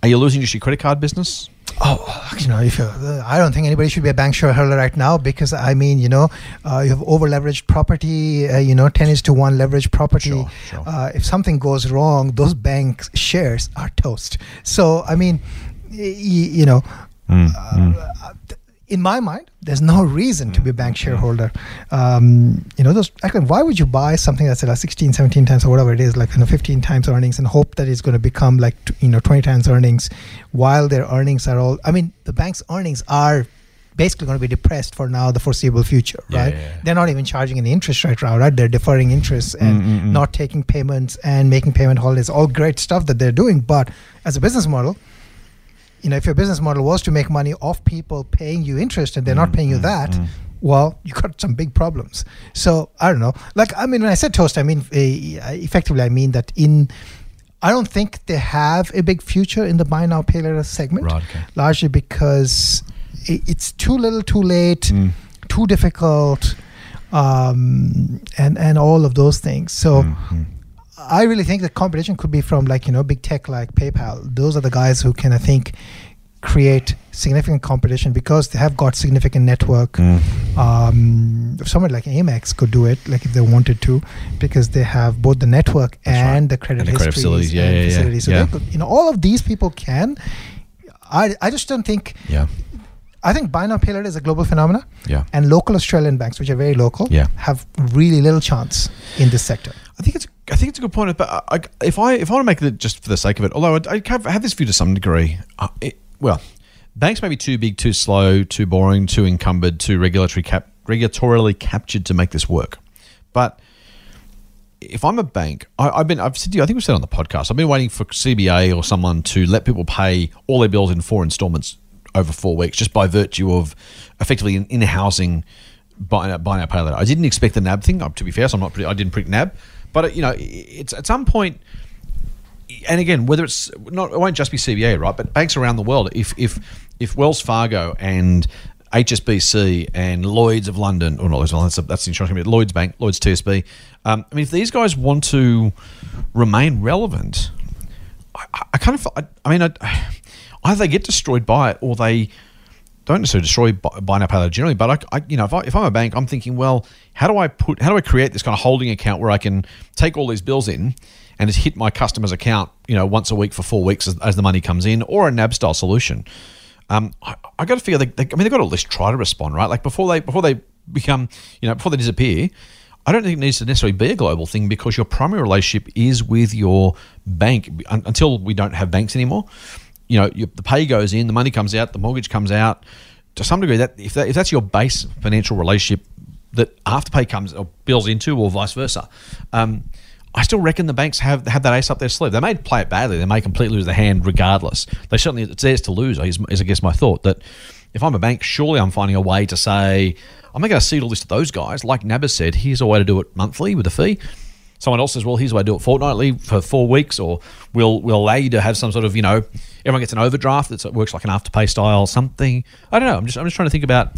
are you losing just your credit card business? Oh, you know, if uh, I don't think anybody should be a bank shareholder right now because I mean, you know, uh, you have over leveraged property, uh, you know, ten is to one leveraged property. Sure, sure. Uh, if something goes wrong, those bank shares are toast. So I mean, y- you know, Mm, uh, in my mind, there's no reason to be a bank shareholder. Um, you know, those why would you buy something that's at like 16, 17 times or whatever it is, like you know, 15 times earnings, and hope that it's going to become like you know 20 times earnings, while their earnings are all. I mean, the bank's earnings are basically going to be depressed for now the foreseeable future right yeah, yeah. they're not even charging any interest right now right they're deferring interest and Mm, mm, mm. not taking payments and making payment holidays all great stuff that they're doing but as a business model you know, if your business model was to make money off people paying you interest and they're not paying you that, mm. well, you got some big problems. So I don't know. Like, I mean, when I said toast, I mean uh, effectively, I mean that in. I don't think they have a big future in the buy now pay later segment, Right, okay. largely because it's too little, too late, Mm. too difficult, um, and and all of those things. So. Mhm. I really think the competition could be from like you know big tech like PayPal. Those are the guys who can I think create significant competition because they have got significant network. Mm. Um, somebody like Amex could do it, like if they wanted to, because they have both the network That's and right. the credit And the credit facilities. Yeah, and yeah, yeah. facilities. So Yeah. could, you know, all of these people can. I I just don't think. Yeah. I think buy now pay later is a global phenomenon, Yeah. and local Australian banks, which are very local, Yeah. have really little chance in this sector. I think it's I think it's a good point. But I, if I if I want to make it just for the sake of it, although I, I have, have this view to some degree, uh, it, well, banks may be too big, too slow, too boring, too encumbered, too regulatory cap regulatorily captured to make this work. But if I'm a bank, I, I've been I've said to you, I think we've said on the podcast, I've been waiting for CBA or someone to let people pay all their bills in four installments over four weeks, just by virtue of effectively in, in housing buy now, buy now pay later. I didn't expect the NAB thing. To be fair, so I'm not. I didn't predict NAB, but you know, it's at some point. And again, whether it's not, it won't just be CBA, right? But banks around the world. If if if Wells Fargo and HSBC and Lloyd's of London, or not Lloyd's of London, that's, that's the insurance company, Lloyds Bank, Lloyds TSB. Um, I mean, if these guys want to remain relevant, I, I kind of, I, I mean, I, either they get destroyed by it or they don't necessarily destroy buy now pay later generally. But I, I you know, if, I, if I'm a bank, I'm thinking, well, how do I put, how do I create this kind of holding account where I can take all these bills in and just hit my customer's account, you know, once a week for four weeks as, as the money comes in, or a NAB style solution. Um, I, I got to figure they, they, I mean, they've got to at least try to respond, right? Like before they before they become, you know, before they disappear. I don't think it needs to necessarily be a global thing because your primary relationship is with your bank until we don't have banks anymore. You know, you, the pay goes in, the money comes out, the mortgage comes out. To some degree, that if, that if that's your base financial relationship that Afterpay comes or bills into, or vice versa, um, I still reckon the banks have have that ace up their sleeve. They may play it badly, they may completely lose the hand regardless. They certainly it's theirs to lose. Is, is I guess my thought that if I'm a bank, surely I'm finding a way to say I'm not going to cede all this to those guys. Like Nab has said, here's a way to do it monthly with a fee. Someone else says, well, here's way to do it fortnightly for four weeks, or we'll we'll allow you to have some sort of you know everyone gets an overdraft that works like an afterpay style or something. I don't know. I'm just I'm just trying to think about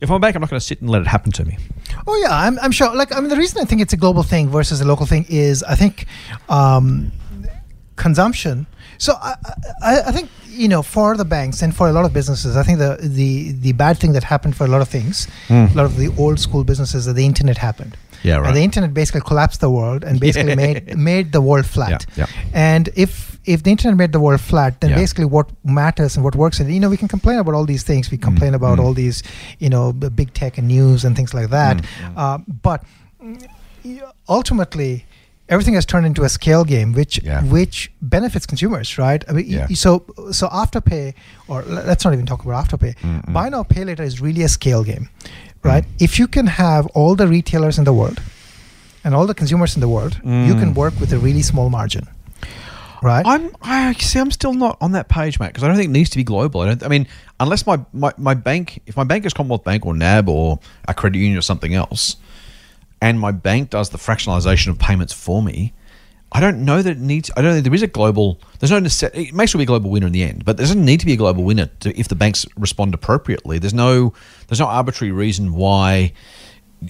if I'm back, I'm not going to sit and let it happen to me. Oh yeah, I'm, I'm sure. Like I mean, the reason I think it's a global thing versus a local thing is I think um, consumption. So I, I, I think you know for the banks and for a lot of businesses, I think the the the bad thing that happened for a lot of things, a lot of the old school businesses, that the internet happened. Yeah, right. And the internet basically collapsed the world and basically made made the world flat. Yeah, And if if the internet made the world flat, then Yeah. basically what matters and what works, and you know, we can complain about all these things. We complain about mm. all these, you know, big tech and news and things like that. Mm, mm. Uh, but mm, ultimately, everything has turned into a scale game, which Yeah. which benefits consumers, right? I mean, Yeah. so so afterpay, or let's not even talk about afterpay. Mm, mm. Buy now, pay later is really a scale game, right? If you can have all the retailers in the world and all the consumers in the world, you can Mm. work with a really small margin, right? I'm I see. I'm still not on that page, mate, because I don't think it needs to be global. I don't. I mean, unless my, my, my bank, if my bank is Commonwealth Bank or NAB or a credit union or something else, and my bank does the fractionalization of payments for me, I don't know that it needs. I don't think there is a global. There's no necessity. It may still be a global winner in the end, but there doesn't need to be a global winner to, if the banks respond appropriately. There's no. There's no arbitrary reason why.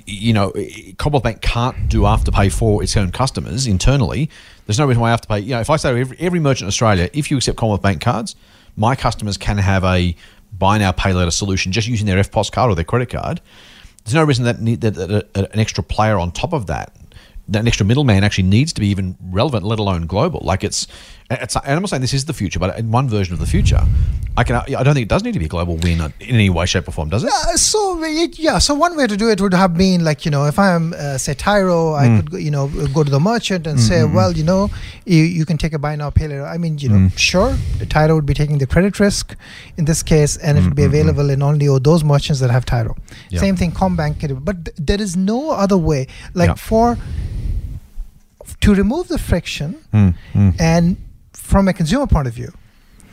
You know, Commonwealth Bank can't do afterpay for its own customers internally. There's no reason why afterpay. You know, if I say every, every merchant in Australia, if you accept Commonwealth Bank cards, my customers can have a buy now pay later solution just using their EFTPOS card or their credit card. There's no reason that, need, that, that a- an extra player on top of that, that extra middleman actually needs to be even relevant, let alone global. Like it's, it's and I'm not saying this is the future, but in one version of the future, I can. I don't think it does need to be a global win in any way, shape, or form, does it? Uh, so it, yeah, so one way to do it would have been like you know if I'm uh, say Tyro, I Mm. could go, you know go to the merchant and say, Mm-hmm. well, you know, you, you can take a buy now pay later. I mean, you know, Mm. sure, the Tyro would be taking the credit risk in this case, and it would be Mm-hmm. available in only those merchants that have Tyro. Yeah. Same thing, CommBank, but th- there is no other way. Like Yeah. for to remove the friction, Mm, mm, and from a consumer point of view,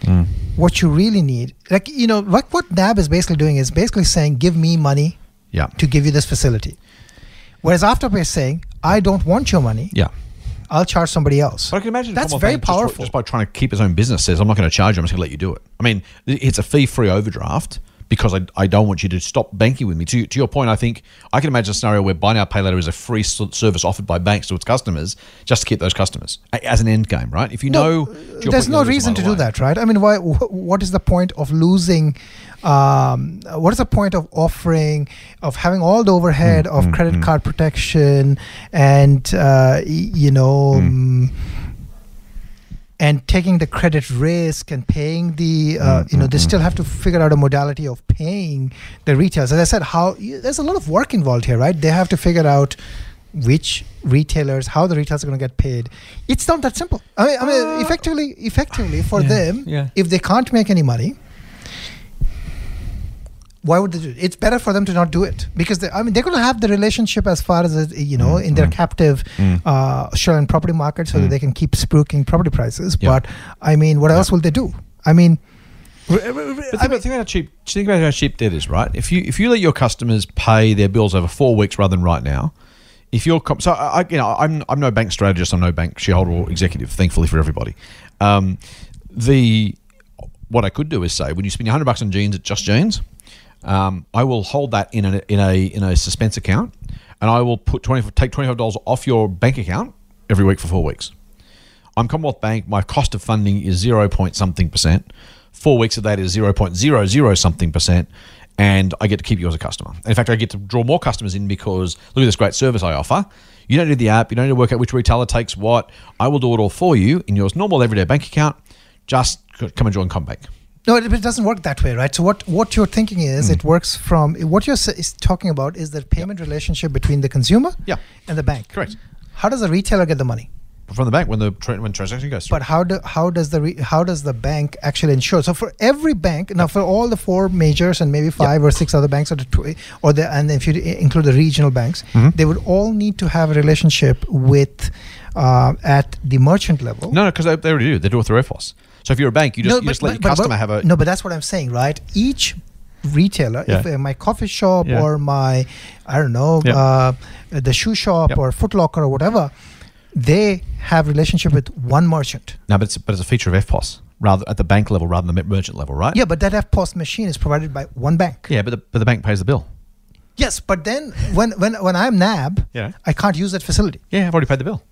mm. what you really need, like you know, like what NAB is basically doing is basically saying, give me money Yeah. to give you this facility. Whereas Afterpay is saying, I don't want your money. Yeah. I'll charge somebody else. But I can imagine that's very Bank just- powerful. Just, by trying to keep his own business, says I'm not going to charge you. I'm just going to let you do it. I mean, it's a fee-free overdraft because I, I don't want you to stop banking with me. To, to your point, I think I can imagine a scenario where buy now pay later is a free service offered by banks to its customers just to keep those customers as an end game, right? If you know, to there's point, no you'll lose them reason to do way. that, right? I mean, why? What is the point of losing? Um, what is the point of offering of having all the overhead Mm, of mm, credit mm. card protection and uh, you know? And taking the credit risk and paying the, uh, you know, they mm. still have to figure out a modality of paying the retailers. As I said, how there's a lot of work involved here, right? They have to figure out which retailers, how the retailers are going to get paid. It's not that simple. I mean, I mean Uh, effectively, effectively for yeah, them, yeah. if they can't make any money, why would they do it? It's better for them to not do it because they, I mean they're going to have the relationship as far as uh, you know Mm, in their mm. captive Mm. uh, Australian property market, so that Mm. they can keep spooking property prices. Yeah. But I mean, what Yeah. else will they do? I mean, r- r- I think, mean- about, think about how cheap. Think about how cheap debt is, right? If you if you let your customers pay their bills over four weeks rather than right now, if you're com- so I, you know I'm I'm no bank strategist, I'm no bank shareholder or executive. Thankfully for everybody, um, the what I could do is say when you spend hundred bucks on jeans at Just Jeans, um, I will hold that in a in a in a suspense account, and I will put twenty take twenty five dollars off your bank account every week for four weeks. I'm Commonwealth Bank. My cost of funding is zero point something percent. Four weeks of that is zero point zero zero something percent, and I get to keep you as a customer. In fact, I get to draw more customers in because look at this great service I offer. You don't need the app. You don't need to work out which retailer takes what. I will do it all for you in your normal everyday bank account. Just come and join CommBank. No, it, it doesn't work that way, right? So what what you're thinking is Hmm. it works from what you're is talking about is the payment relationship between the consumer Yeah. and the bank. Correct. How does the retailer get the money? From the bank when the tra- when transaction goes through. But how do how does the re, how does the bank actually ensure? So for every bank, now for all the four majors and maybe five or six other banks, or the tw- or the and if you include the regional banks, Mhm. they would all need to have a relationship with uh, at the merchant level. no, no, because they, they already do. They do it through EFTPOS. So if you're a bank, you just, you just let your customer have a no, but that's what I'm saying, right? Each retailer, if Yeah. uh, my coffee shop Yeah. or my, I don't know, Yeah. uh, the shoe shop or Foot Locker or whatever, they have relationship with one merchant. no, but it's but it's a feature of EFTPOS rather at the bank level rather than the merchant level, right? Yeah, but that EFTPOS machine is provided by one bank. Yeah, but the, but the bank pays the bill. Yes, but then when when when I'm NAB, Yeah. I can't use that facility. Yeah, I've already paid the bill.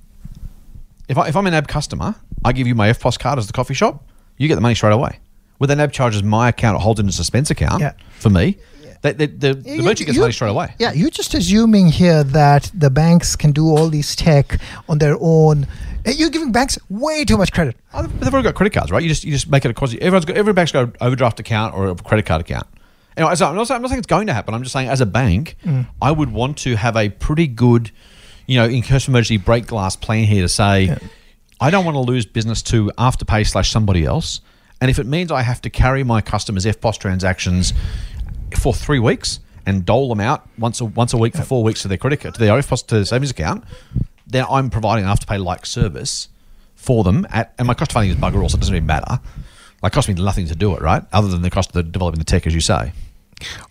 If, I, if I'm an NAB customer, I give you my EFTPOS card as the coffee shop, you get the money straight away. With the NAB charges my account, it holds in a suspense account Yeah. for me. They, they, the, the You- merchant gets you- money straight away. Yeah, you're just assuming here that the banks can do all these tech on their own. Uh, You're giving banks way too much credit. Oh, They've already got credit cards, right? You just you just make it a quasi. Everyone's got every bank's got an overdraft account or a credit card account. Anyway, so I'm not, saying- I'm not saying it's going to happen. I'm just saying, as a bank, I would want to have a pretty good, you know, in case of emergency break glass plan here to say, I don't want to lose business to Afterpay slash somebody else, and if it means I have to carry my customers' EFTPOS transactions for three weeks and dole them out once a, once a week for four weeks to their credit card, to their EFTPOS to savings account, then I'm providing an Afterpay like service for them at and my cost of funding is bugger all, so it doesn't even matter. Like cost me nothing to do it, right? Other than the cost of the developing the tech, as you say.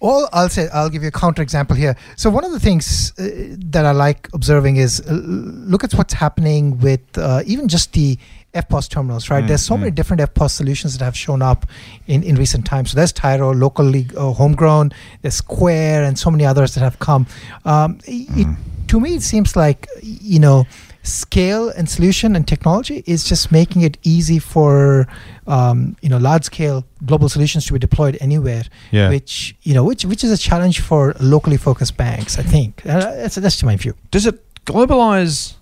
All I'll say, I'll give you a counterexample here. So one of the things uh, that I like observing is uh, look at what's happening with uh, even just the EFTPOS terminals, right? There's so many different EFTPOS solutions that have shown up in, in recent times. So there's Tyro, locally uh, homegrown, there's Square, and so many others that have come. Um, it, to me, it seems like, you know, scale and solution and technology is just making it easy for um, you know large scale global solutions to be deployed anywhere Yeah. which you know which which is a challenge for locally focused banks i think uh, that's, that's my view Does it globalize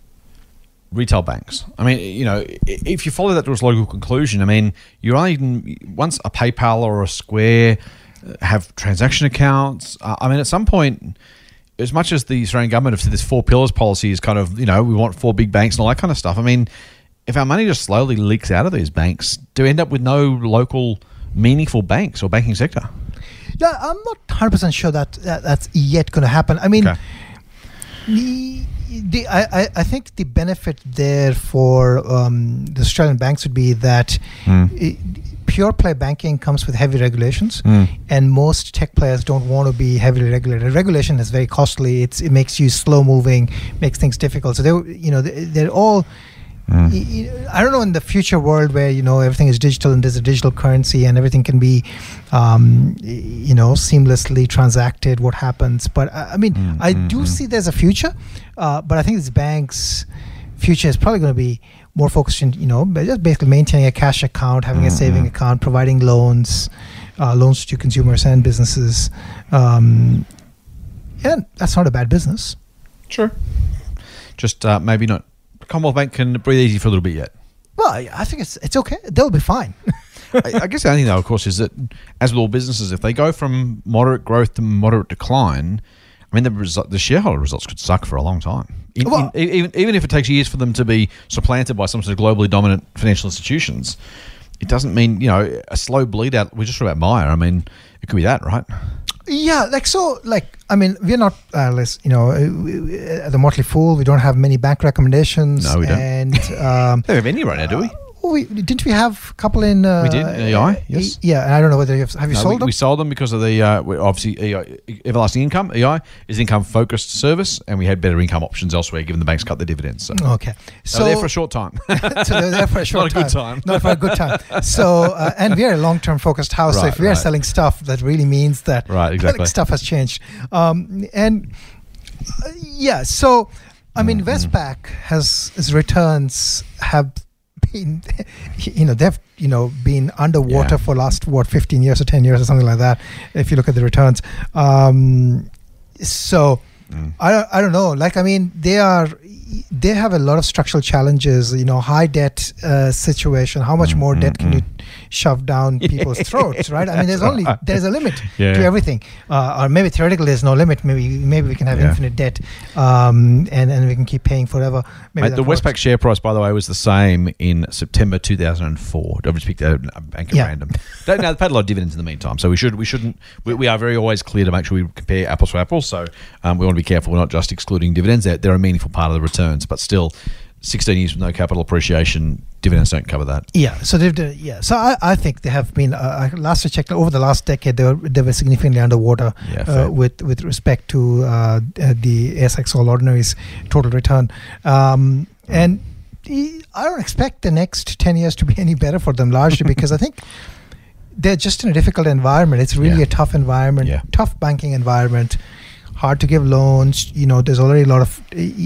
retail banks? I mean, you know, if you follow that to its logical conclusion, I mean, you're only once a PayPal or a Square uh, have transaction accounts. Uh, I mean, at some point. As much as the Australian government have said this four pillars policy is kind of, you know, we want four big banks and all that kind of stuff. I mean, if our money just slowly leaks out of these banks, do we end up with no local meaningful banks or banking sector? yeah i'm not 100% sure that, that that's yet going to happen i mean Okay. the, the I, I, think the benefit there for um, the Australian banks would be that Hmm. i- pure play banking comes with heavy regulations, Mm. and most tech players don't want to be heavily regulated. Regulation is very costly. It's it makes you slow moving, makes things difficult. So they you know they, they're all. Hmm. y- I don't know in the future world where you know everything is digital and there's a digital currency and everything can be, um, you know, seamlessly transacted. What happens? But I, I mean, Mm, I mm, do mm. see there's a future, uh, but I think this bank's future is probably going to be more focused in you know just basically maintaining a cash account, having a saving account, providing loans, uh, loans to consumers and businesses. Um, yeah, that's not a bad business. Sure. Just uh, maybe not. Commonwealth Bank can breathe easy for a little bit yet. Well, I, I think it's it's okay. They'll be fine. I, I guess the only thing, though, of course, is that as with all businesses, if they go from moderate growth to moderate decline, I mean, the result, the shareholder results could suck for a long time. In- in- Well- e- even, even if it takes years for them to be supplanted by some sort of globally dominant financial institutions, it doesn't mean you know a slow bleed out. We just talked about Myer. I mean, it could be that, right? Yeah, like so, like I mean, we're not, uh, let's you know, uh, we- we- at the Motley Fool, we don't have many bank recommendations. No, we don't. And um, Don't have any right now, do we? Oh, we, didn't we have a couple in? Uh, We did, in EI, yes. Yeah, and I don't know whether you have, have you No, sold we, them. we sold them because of the uh, we- obviously EI, everlasting income. EI is income focused service, and we had better income options elsewhere, given the banks cut their dividends. So, okay, so so there for a short time. so they're there for a short Not a good time. Not for a good time. So, uh, and we're a long-term focused house. so if we are right. selling stuff, that really means that Right, exactly. stuff has changed. Um, and uh, yeah, so I mean, Mm-hmm. Westpac has its returns have you know, they've you know been underwater Yeah. for last what 15 years or 10 years or something like that. If you look at the returns, um, so. Mm. I don't, I don't know. Like, I mean, they are, they have a lot of structural challenges, you know, high debt uh, situation. How much Mm, more debt can you mm. shove down people's throats, right? I mean, there's only, there's a limit Yeah. to everything. Uh, or maybe theoretically there's no limit. Maybe, maybe we can have Yeah. infinite debt um, and, and we can keep paying forever. Maybe Mate, the works. Westpac share price, by the way, was the same in September 2004. I've just picked a bank at Yeah. random. Don't, now, they've paid a lot of dividends in the meantime, so we should we shouldn't. We, we are very always clear to make sure we compare apples to apples. So um, we want to be careful. We're not just excluding dividends; they're, they're a meaningful part of the returns, but still, 16 years with no capital appreciation, dividends don't cover that. Yeah, so they've done, yeah. So I, I think they have been. Uh, I- last I checked, over the last decade, they were they were significantly underwater Yeah, uh, with with respect to uh, uh, the ASX All Ordinaries total return. Um, and I don't expect the next ten years to be any better for them, largely because I think they're just in a difficult environment. It's really Yeah. a tough environment, Yeah. tough banking environment. Hard to give loans. You know, there's already a lot of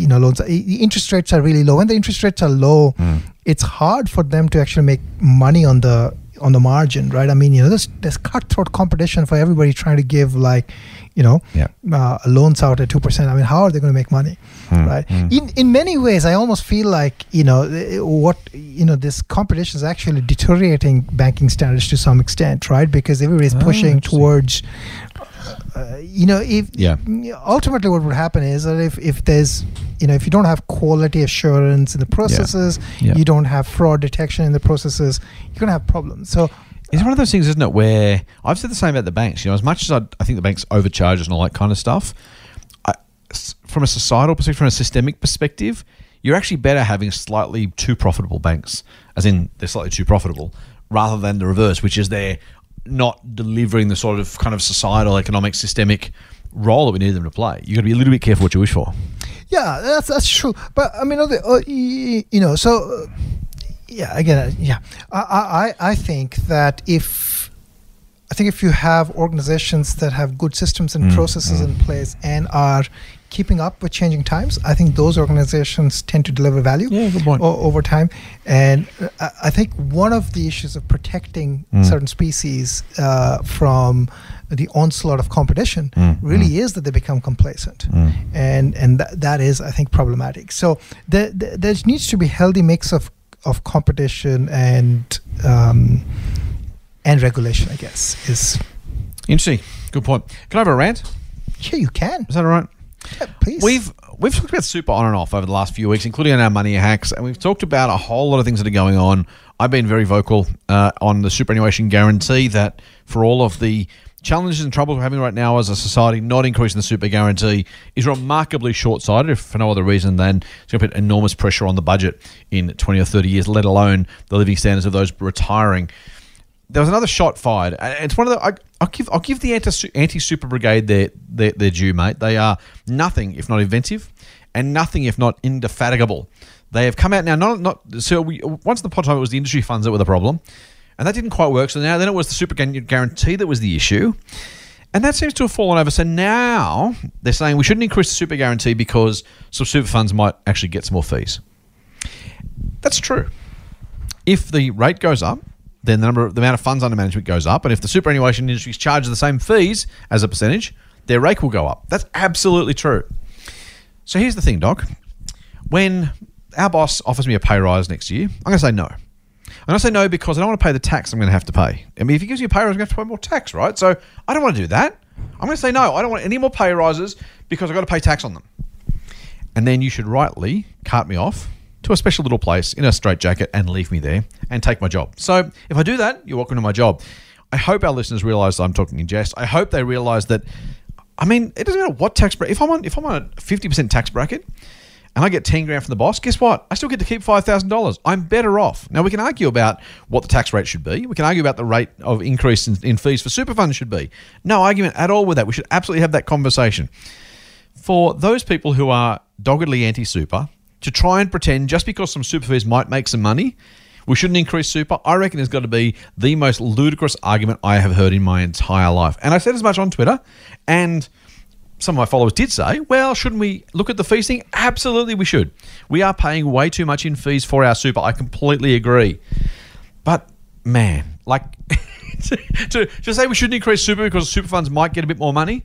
you know loans. The interest rates are really low. When the interest rates are low, Mm. it's hard for them to actually make money on the on the margin, right? I mean, you know, there's there's cutthroat competition for everybody trying to give like, you know, Yeah. uh, loans out at two percent. I mean, how are they going to make money, Hmm, right? hmm. In in many ways, I almost feel like you know eh, what you know this competition is actually deteriorating banking standards to some extent, right? Because everybody's Ah, pushing towards. Uh, you know, if Yeah. ultimately what would happen is that if, if there's you know if you don't have quality assurance in the processes, Yeah. you don't have fraud detection in the processes, you're gonna have problems. So It's one of those things, isn't it, where I've said the same about the banks. You know, as much as I, I think the banks overcharge and all that kind of stuff, I, from a societal perspective, from a systemic perspective, you're actually better having slightly too profitable banks, as in they're slightly too profitable, rather than the reverse, which is they're not delivering the sort of kind of societal, economic, systemic role that we need them to play. You've got to be a little bit careful what you wish for. Yeah, that's that's true. But I mean, uh, you know, so uh, yeah, again, uh, yeah, I, I I think that if I think if you have organizations that have good systems and Mm, processes mm. in place and are keeping up with changing times, I think those organizations tend to deliver value Yeah, o- over time. And uh, I, think one of the issues of protecting Mm. certain species uh, from the onslaught of competition Mm, really is that they become complacent Mm. and and that, that is I think problematic. So there, there there needs to be a healthy mix of of competition and um, and regulation. I guess is Interesting. Good point. Can I have a rant? yeah you can Is that all right? yeah, please We've we've talked about super on and off over the last few weeks, including on our money hacks, and we've talked about a whole lot of things that are going on. I've been very vocal uh, on the superannuation guarantee that for all of the challenges and troubles we're having right now as a society, not increasing the super guarantee is remarkably short-sighted, if for no other reason than it's going to put enormous pressure on the budget in 20 or 30 years, let alone the living standards of those retiring there was another shot fired. and It's one of the. I, I'll give. I'll give the anti anti super brigade their, their their due, mate. They are nothing if not inventive, and nothing if not indefatigable. They have come out now. Not not. So we once upon a time it was the industry funds that were the problem, and that didn't quite work. So now then it was the super guarantee that was the issue. And that seems to have fallen over. So now they're saying we shouldn't increase the super guarantee because some super funds might actually get some more fees. That's true if the rate goes up, then the number, the amount of funds under management goes up, and if the superannuation industries charge the same fees as a percentage, their rake will go up. That's absolutely true. So here's the thing, Doc. When our boss offers me a pay rise next year, I'm going to say no. And to say no because I don't want to pay the tax I'm going to have to pay. I mean, if he gives me a pay rise, I'm going to have to pay more tax, right? So I don't want to do that. I'm going to say no. I don't want any more pay rises because I've got to pay tax on them and then you should rightly cut me off to a special little place in a straitjacket and leave me there and take my job. So if I do that, you're welcome to my job. I hope our listeners realise I'm talking in jest. I hope they realise that. I mean, it doesn't matter what tax bracket. If I'm on, if I'm on a fifty percent tax bracket, and I get ten grand from the boss, guess what? I still get to keep five thousand dollars. I'm better off. Now we can argue about what the tax rate should be. We can argue about the rate of increase in, in fees for super funds should be. No argument at all with that. We should absolutely have that conversation for those people who are doggedly anti super to try and pretend just because some super fees might make some money, we shouldn't increase super. I reckon has got to be the most ludicrous argument I have heard in my entire life. And I said as much on Twitter, and some of my followers did say, well, shouldn't we look at the fees thing? Absolutely, we should. We are paying way too much in fees for our super. I completely agree. But man, like to, to, to say we shouldn't increase super because super funds might get a bit more money,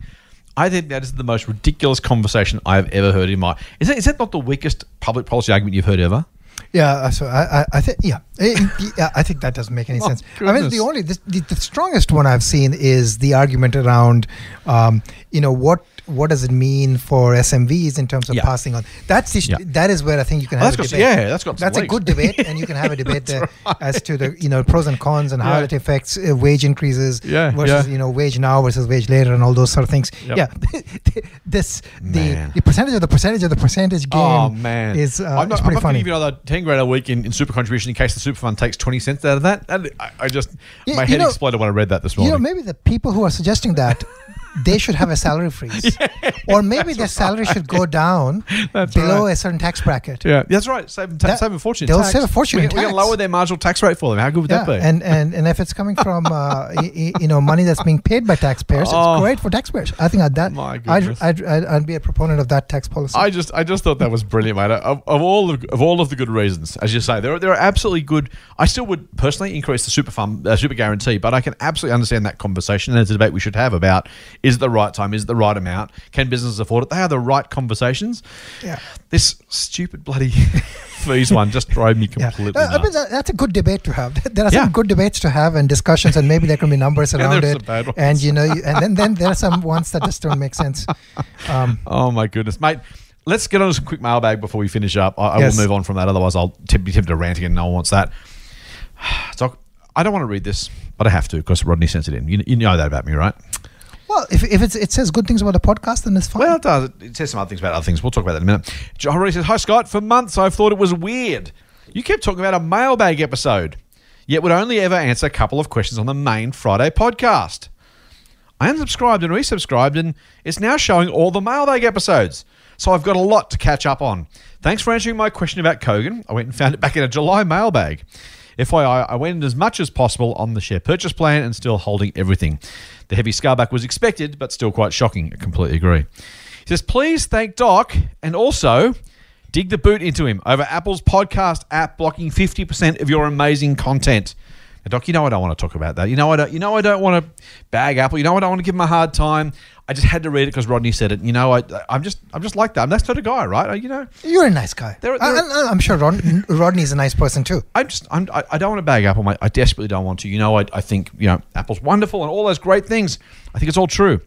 I think that is the most ridiculous conversation I have ever heard in my. Is that, is that not the weakest public policy argument you've heard ever? Yeah, uh, so I, I, think yeah, Eh, yeah, I think that doesn't make any Oh, sense. I mean, the only the, the, the strongest one I've seen is the argument around, um, you know, what what does it mean for SMEs in terms of Yeah. passing on? That's the, Yeah. that is where I think you can Oh, have that's a got- debate. yeah, that's got some that's a legs. good debate, and you can have a debate there right. as to the you know pros and cons and how it affects uh, wage increases Yeah, versus yeah. you know wage now versus wage later and all those sort of things. Yep. Yeah, this the the percentage of the percentage of the percentage game Oh man, is uh, I'm not, is I'm pretty not going to funny. give you another ten grand a week in, in super contribution in case the super fund takes twenty cents out of that. And I, I just Yeah, my you head know- exploded when I read that this morning. You know, maybe the people who are suggesting that they should have a salary freeze, or maybe their salary should go down That's below right. a certain tax bracket. Yeah, that's right. Save, ta- That- save a fortune. they'll tax. save a fortune We, can- we can lower their marginal tax rate for them. How good would Yeah, that be? and, and and if it's coming from uh, y- you know money that's being paid by taxpayers, Oh. it's great for taxpayers. I think I'd, that My I'd, goodness. I'd, I'd, I'd be a proponent of that tax policy. I just, I just thought that was brilliant, mate. Of, of all of, of all of the good reasons, as you say, there are, there are absolutely good. I still would personally increase the super fund, uh, super guarantee, but I can absolutely understand that conversation, and it's a debate we should have about: is it the right time? Is it the right amount? Can businesses afford it? They are the right conversations. Yeah. This stupid bloody fees one just drove me yeah, completely Uh, I mean, nuts. that's a good debate to have. There are Yeah. some good debates to have and discussions, and maybe there can be numbers around there's it. some bad ones. And you know, you, and then then there are some ones that just don't make sense. Um, Oh my goodness, mate. Let's get on to some quick mailbag before we finish up. I, I Yes. will move on from that. Otherwise, I'll t- be tempted to rant again. No one wants that. So I don't want to read this, but I have to because Rodney sent it in. You, you know that about me, right? Well, if, if it's, it says good things about the podcast, then it's fine. Well, it does. It says some other things about other things. We'll talk about that in a minute. John Rodney says, Hi, Scott. For months, I've thought it was weird. You kept talking about a mailbag episode, yet would only ever answer a couple of questions on the main Friday podcast. I unsubscribed and resubscribed, and it's now showing all the mailbag episodes. So I've got a lot to catch up on. Thanks for answering my question about Kogan. I went and found it back in a July mailbag. FYI, I went in as much as possible on the share purchase plan and still holding everything. The heavy scaleback was expected, but still quite shocking. I completely agree. He says, please thank Doc and also dig the boot into him over Apple's podcast app blocking 50% of your amazing content. Now, Doc, you know I don't want to talk about that. You know I don't. You know I don't want to bag Apple. You know I don't want to give him a hard time. I just had to read it because Rodney said it. You know I, I'm just, I'm just like that. I'm that sort of guy, right? I- You know, You're a nice guy. There- I, am sure Ron, Rodney's a nice person too. I'm just, I'm, I, I don't want to bag Apple, mate. I desperately don't want to. You know, I, I think you know Apple's wonderful and all those great things. I think it's all true,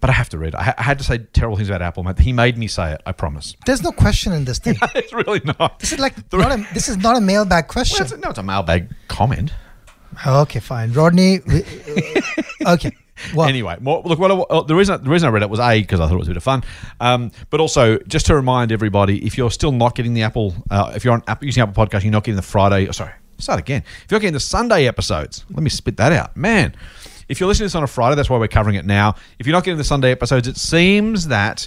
but I have to read. I, ha- I had to say terrible things about Apple, mate. He made me say it. I promise. There's no question in this thing. it's really not. This is like The- not a, this is not a mailbag Well, question. it's, no, it's a mailbag comment. Okay, fine. Rodney. okay. Well, anyway, more, look. What the reason the reason I read it was a because I thought it was a bit of fun, um, but also just to remind everybody, if you're still not getting the Apple, uh, if you're on Apple, using Apple Podcast, you're not getting the Friday. Oh, sorry, start again. If you're getting the Sunday episodes, let me spit that out, man. If you're listening to this on a Friday, that's why we're covering it now. If you're not getting the Sunday episodes, it seems that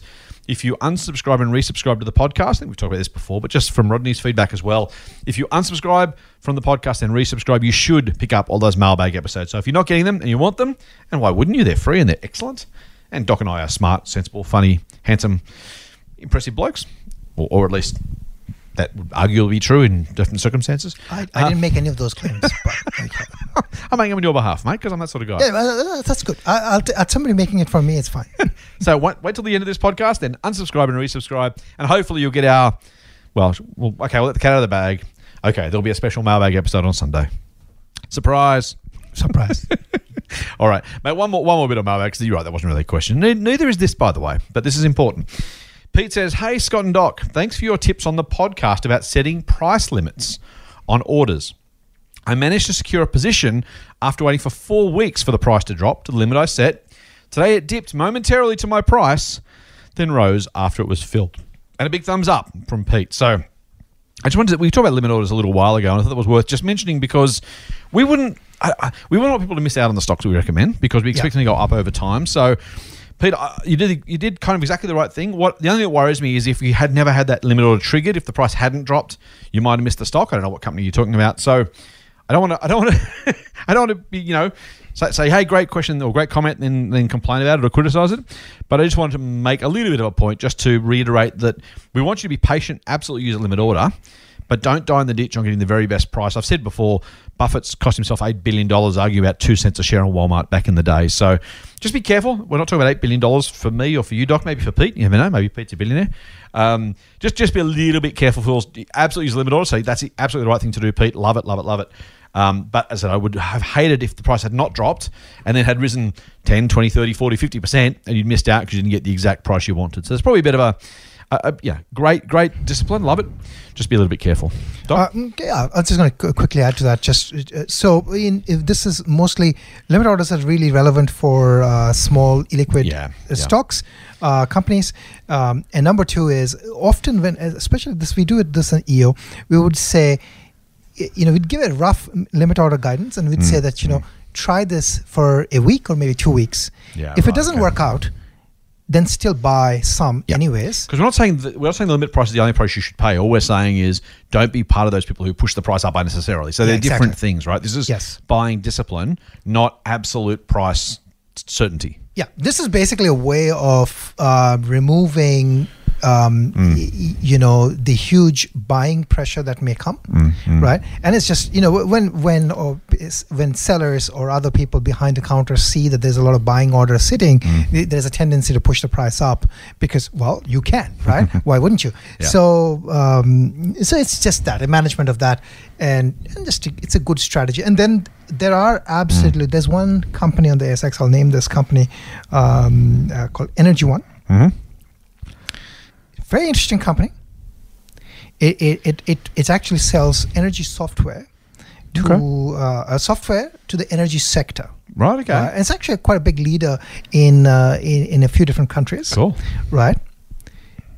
if you unsubscribe and resubscribe to the podcast, I think we've talked about this before, but just from Rodney's feedback as well, if you unsubscribe from the podcast and resubscribe, you should pick up all those mailbag episodes. So if you're not getting them and you want them, and why wouldn't you? They're free and they're excellent. And Doc and I are smart, sensible, funny, handsome, impressive blokes, or, or at least that would arguably be true in different circumstances. I, I didn't make any of those claims. But, okay. I'm making them on your behalf, mate, because I'm that sort of guy. Yeah, uh, that's good. I, I'll t- uh, somebody making it for me. It's fine. So wait, wait till the end of this podcast, then unsubscribe and resubscribe, and hopefully you'll get our. Well, well, okay, we'll let the cat out of the bag. Okay, there'll be a special mailbag episode on Sunday. Surprise! Surprise. All right, mate. One more, one more bit of mailbag. Because you're right, that wasn't really a question. Ne- Neither is this, by the way, but this is important. Pete says, "Hey Scott and Doc, thanks for your tips on the podcast about setting price limits on orders. I managed to secure a position after waiting for four weeks for the price to drop to the limit I set. Today it dipped momentarily to my price, then rose after it was filled. And a big thumbs up from Pete. So I just wanted to, we talked about limit orders a little while ago, and I thought that was worth just mentioning because we wouldn't I, I, we wouldn't want people to miss out on the stocks we recommend because we expect them to go up over time. So. Pete, uh, you did you did kind of exactly the right thing. What the only thing that worries me is if you had never had that limit order triggered, if the price hadn't dropped, you might have missed the stock. I don't know what company you're talking about, so I don't want to. I don't want to. I don't want to be. You know, say, say, hey, great question or great comment, then then complain about it or criticize it. But I just wanted to make a little bit of a point, just to reiterate that we want you to be patient. Absolutely use a limit order, but don't die in the ditch on getting the very best price. I've said before, Buffett's cost himself eight billion dollars, arguing about two cents a share on Walmart back in the day. So just be careful. We're not talking about eight billion dollars for me or for you, Doc. Maybe for Pete. You never know. Maybe Pete's a billionaire. Um, just just be a little bit careful, fools. Absolutely use limit order. So that's absolutely the right thing to do, Pete. Love it, love it, love it. Um, but as I said, I would have hated if the price had not dropped and then had risen 10, 20, 30, 40, 50%, and you'd missed out because you didn't get the exact price you wanted. So it's probably a bit of a, a, a yeah, great, great discipline. Love it. Just be a little bit careful. Uh, mm, yeah, I'm just going to quickly add to that. Just uh, so, in, if this is mostly limit orders are really relevant for uh, small illiquid Yeah, uh, yeah. stocks, uh, companies. Um, and number two is often when, especially this, we do it this in EO, we would say, you know, we'd give a rough limit order guidance, and we'd Mm, say that you know try this for a week or maybe two weeks. Yeah, if right, it doesn't okay. work out, then still buy some anyways. Because we're not saying that, we're not saying the limit price is the only price you should pay. All we're saying is don't be part of those people who push the price up unnecessarily. So Yeah, they're different things, right? This is Yes. buying discipline, not absolute price certainty. Yeah, this is basically a way of uh, removing, um, Mm. y- you know, the huge buying pressure that may come, Mm, right? And it's just you know when when or when sellers or other people behind the counter see that there's a lot of buying orders sitting, Mm. th- there's a tendency to push the price up because well you can, right? Why wouldn't you? Yeah. So um, so it's just that a management of that, and, and just a- it's a good strategy. And then there are absolutely there's one company on the ASX. I'll name this company um, uh, called Energy One. Mm-hmm. Very interesting company. It it, it, it, it actually sells energy software to Okay. uh, uh, software to the energy sector. Right. Okay. Uh, it's actually quite a big leader in, uh, in in a few different countries. cool. Right.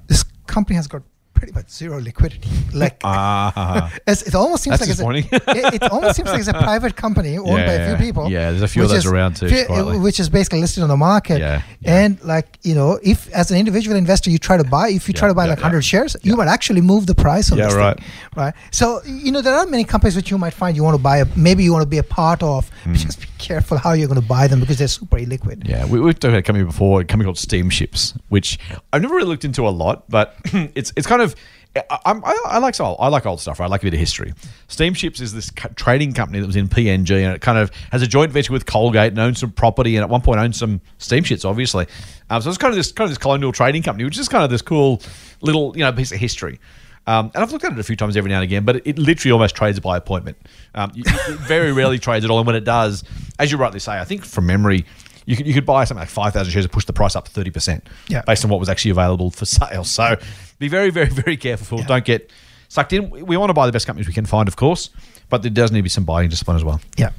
This company has got pretty much zero liquidity. Like ah. it's, it almost seems like it's a, it, it almost seems like it's a private company owned by a few people. Yeah, there's a few of those around too, quietly. Which is basically listed on the market. Yeah, yeah. And like you know, if as an individual investor you try to buy, if you try to buy yeah, like yeah. 100 shares, you might actually move the price of Yeah, this right. thing, right? So you know there are many companies which you might find you want to buy. A, maybe you want to be a part of. But just careful how you're going to buy them because they're super illiquid. Yeah, we, we've talked about a company before, a company called Steamships, which I've never really looked into a lot, but it's it's kind of I, I, I like old I like old stuff. Right? I like a bit of history. Steamships is this trading company that was in PNG, and it kind of has a joint venture with Colgate and owns some property, and at one point owned some steamships, obviously. Um, so it's kind of this kind of this colonial trading company, which is kind of this cool little you know piece of history. Um, and I've looked at it a few times every now and again, but it, it literally almost trades by appointment. Um, it very rarely trades at all, and when it does, as you rightly say, I think from memory, you could, you could buy something like 5,000 shares and push the price up 30% Yeah. based on what was actually available for sale. So be very, very, very careful. Yeah. Don't get sucked in. We want to buy the best companies we can find, of course, but there does need to be some buying discipline as well. Yeah.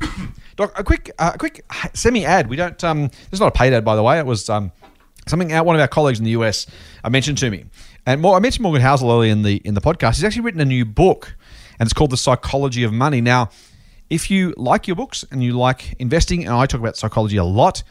Doc, a quick, uh, a quick semi ad. We don't. Um, this is not a paid ad, by the way. It was um, something out one of our colleagues in the US uh, mentioned to me, and more, I mentioned Morgan Housel earlier in the in the podcast. He's actually written a new book, and it's called The Psychology of Money. Now, if you like your books and you like investing, and I talk about psychology a lot,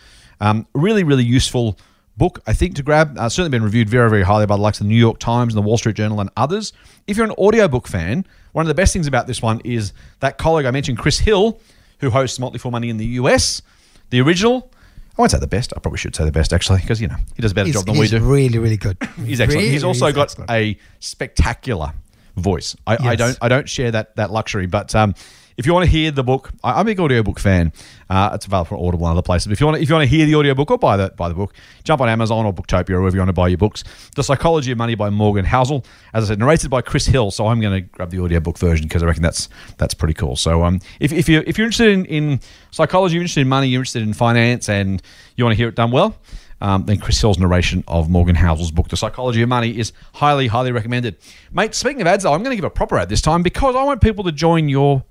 um, really, really useful book, I think, to grab. Uh, certainly been reviewed very, very highly by the likes of the New York Times and the Wall Street Journal and others. If you're an audiobook fan, one of the best things about this one is that colleague I mentioned, Chris Hill, who hosts Motley Fool Money in the US, the original. I won't say the best. I probably should say the best, actually, because, you know, he does a better He's, job than we he's do. really, really good. He's excellent. Really, he's also really got excellent. a spectacular voice. I, I don't I don't share that that luxury, but um, if you want to hear the book, I, I'm a big audiobook fan. Uh, it's available for Audible and other places. But if you want to, if you want to hear the audiobook or buy the buy the book, jump on Amazon or Booktopia or wherever you want to buy your books. The Psychology of Money by Morgan Housel, as I said, narrated by Chris Hill. So I'm going to grab the audiobook version because I reckon that's that's pretty cool. So um, if, if you if you're interested in, in psychology, you're interested in money, you're interested in finance, and you want to hear it done well, um, then Chris Hill's narration of Morgan Housel's book, The Psychology of Money, is highly, highly recommended. Mate, speaking of ads, though, I'm going to give a proper ad this time because I want people to join your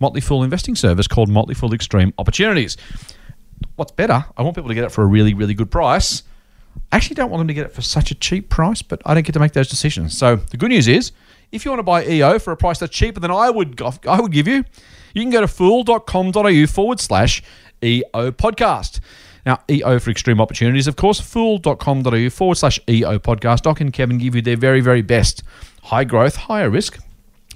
Motley Fool investing service called Motley Fool Extreme Opportunities. What's better, I want people to get it for a really, really good price. I actually don't want them to get it for such a cheap price, but I don't get to make those decisions. So the good news is, if you want to buy EO for a price that's cheaper than I would I would give you, you can go to fool.com.au forward slash EO podcast. Now, EO for extreme opportunities, of course, fool.com.au forward slash EO podcast. Doc and Kevin give you their very, very best high growth, higher risk,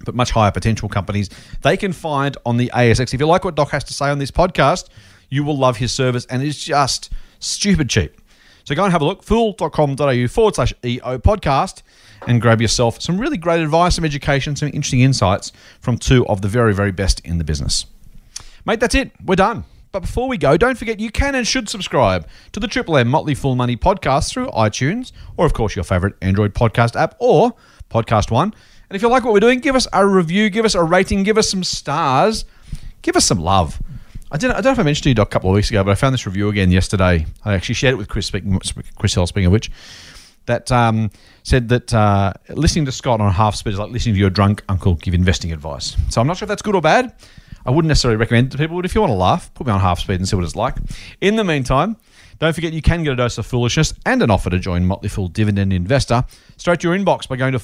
but much higher potential companies they can find on the ASX. If you like what Doc has to say on this podcast, you will love his service, and it's just stupid cheap. So go and have a look, fool.com.au forward slash EO podcast, and grab yourself some really great advice, some education, some interesting insights from two of the very, very best in the business. Mate, that's it. We're done. But before we go, don't forget you can and should subscribe to the Triple M Motley Fool Money podcast through iTunes or, of course, your favorite Android podcast app or Podcast One. And if you like what we're doing, give us a review, give us a rating, give us some stars, give us some love. I don't, I don't know if I mentioned to you a couple of weeks ago, but I found this review again yesterday. I actually shared it with Chris, Chris Hill, speaking of which, that um, said that uh, listening to Scott on half speed is like listening to your drunk uncle give investing advice. So I'm not sure if that's good or bad. I wouldn't necessarily recommend it to people, but if you want to laugh, put me on half speed and see what it's like. In the meantime, don't forget you can get a dose of foolishness and an offer to join Motley Fool Dividend Investor straight to your inbox by going to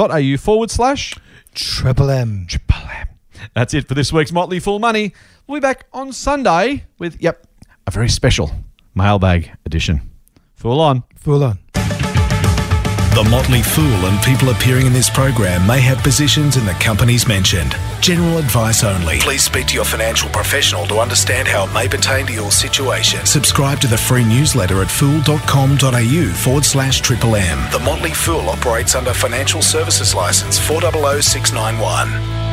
fool.com.au forward slash Triple M. Triple M. That's it for this week's Motley Fool Money. We'll be back on Sunday with, yep, a very special mailbag edition. Full on. Full on. The Motley Fool and people appearing in this program may have positions in the companies mentioned. General advice only. Please speak to your financial professional to understand how it may pertain to your situation. Subscribe to the free newsletter at fool.com.au forward slash triple M. The Motley Fool operates under Financial Services License 400691.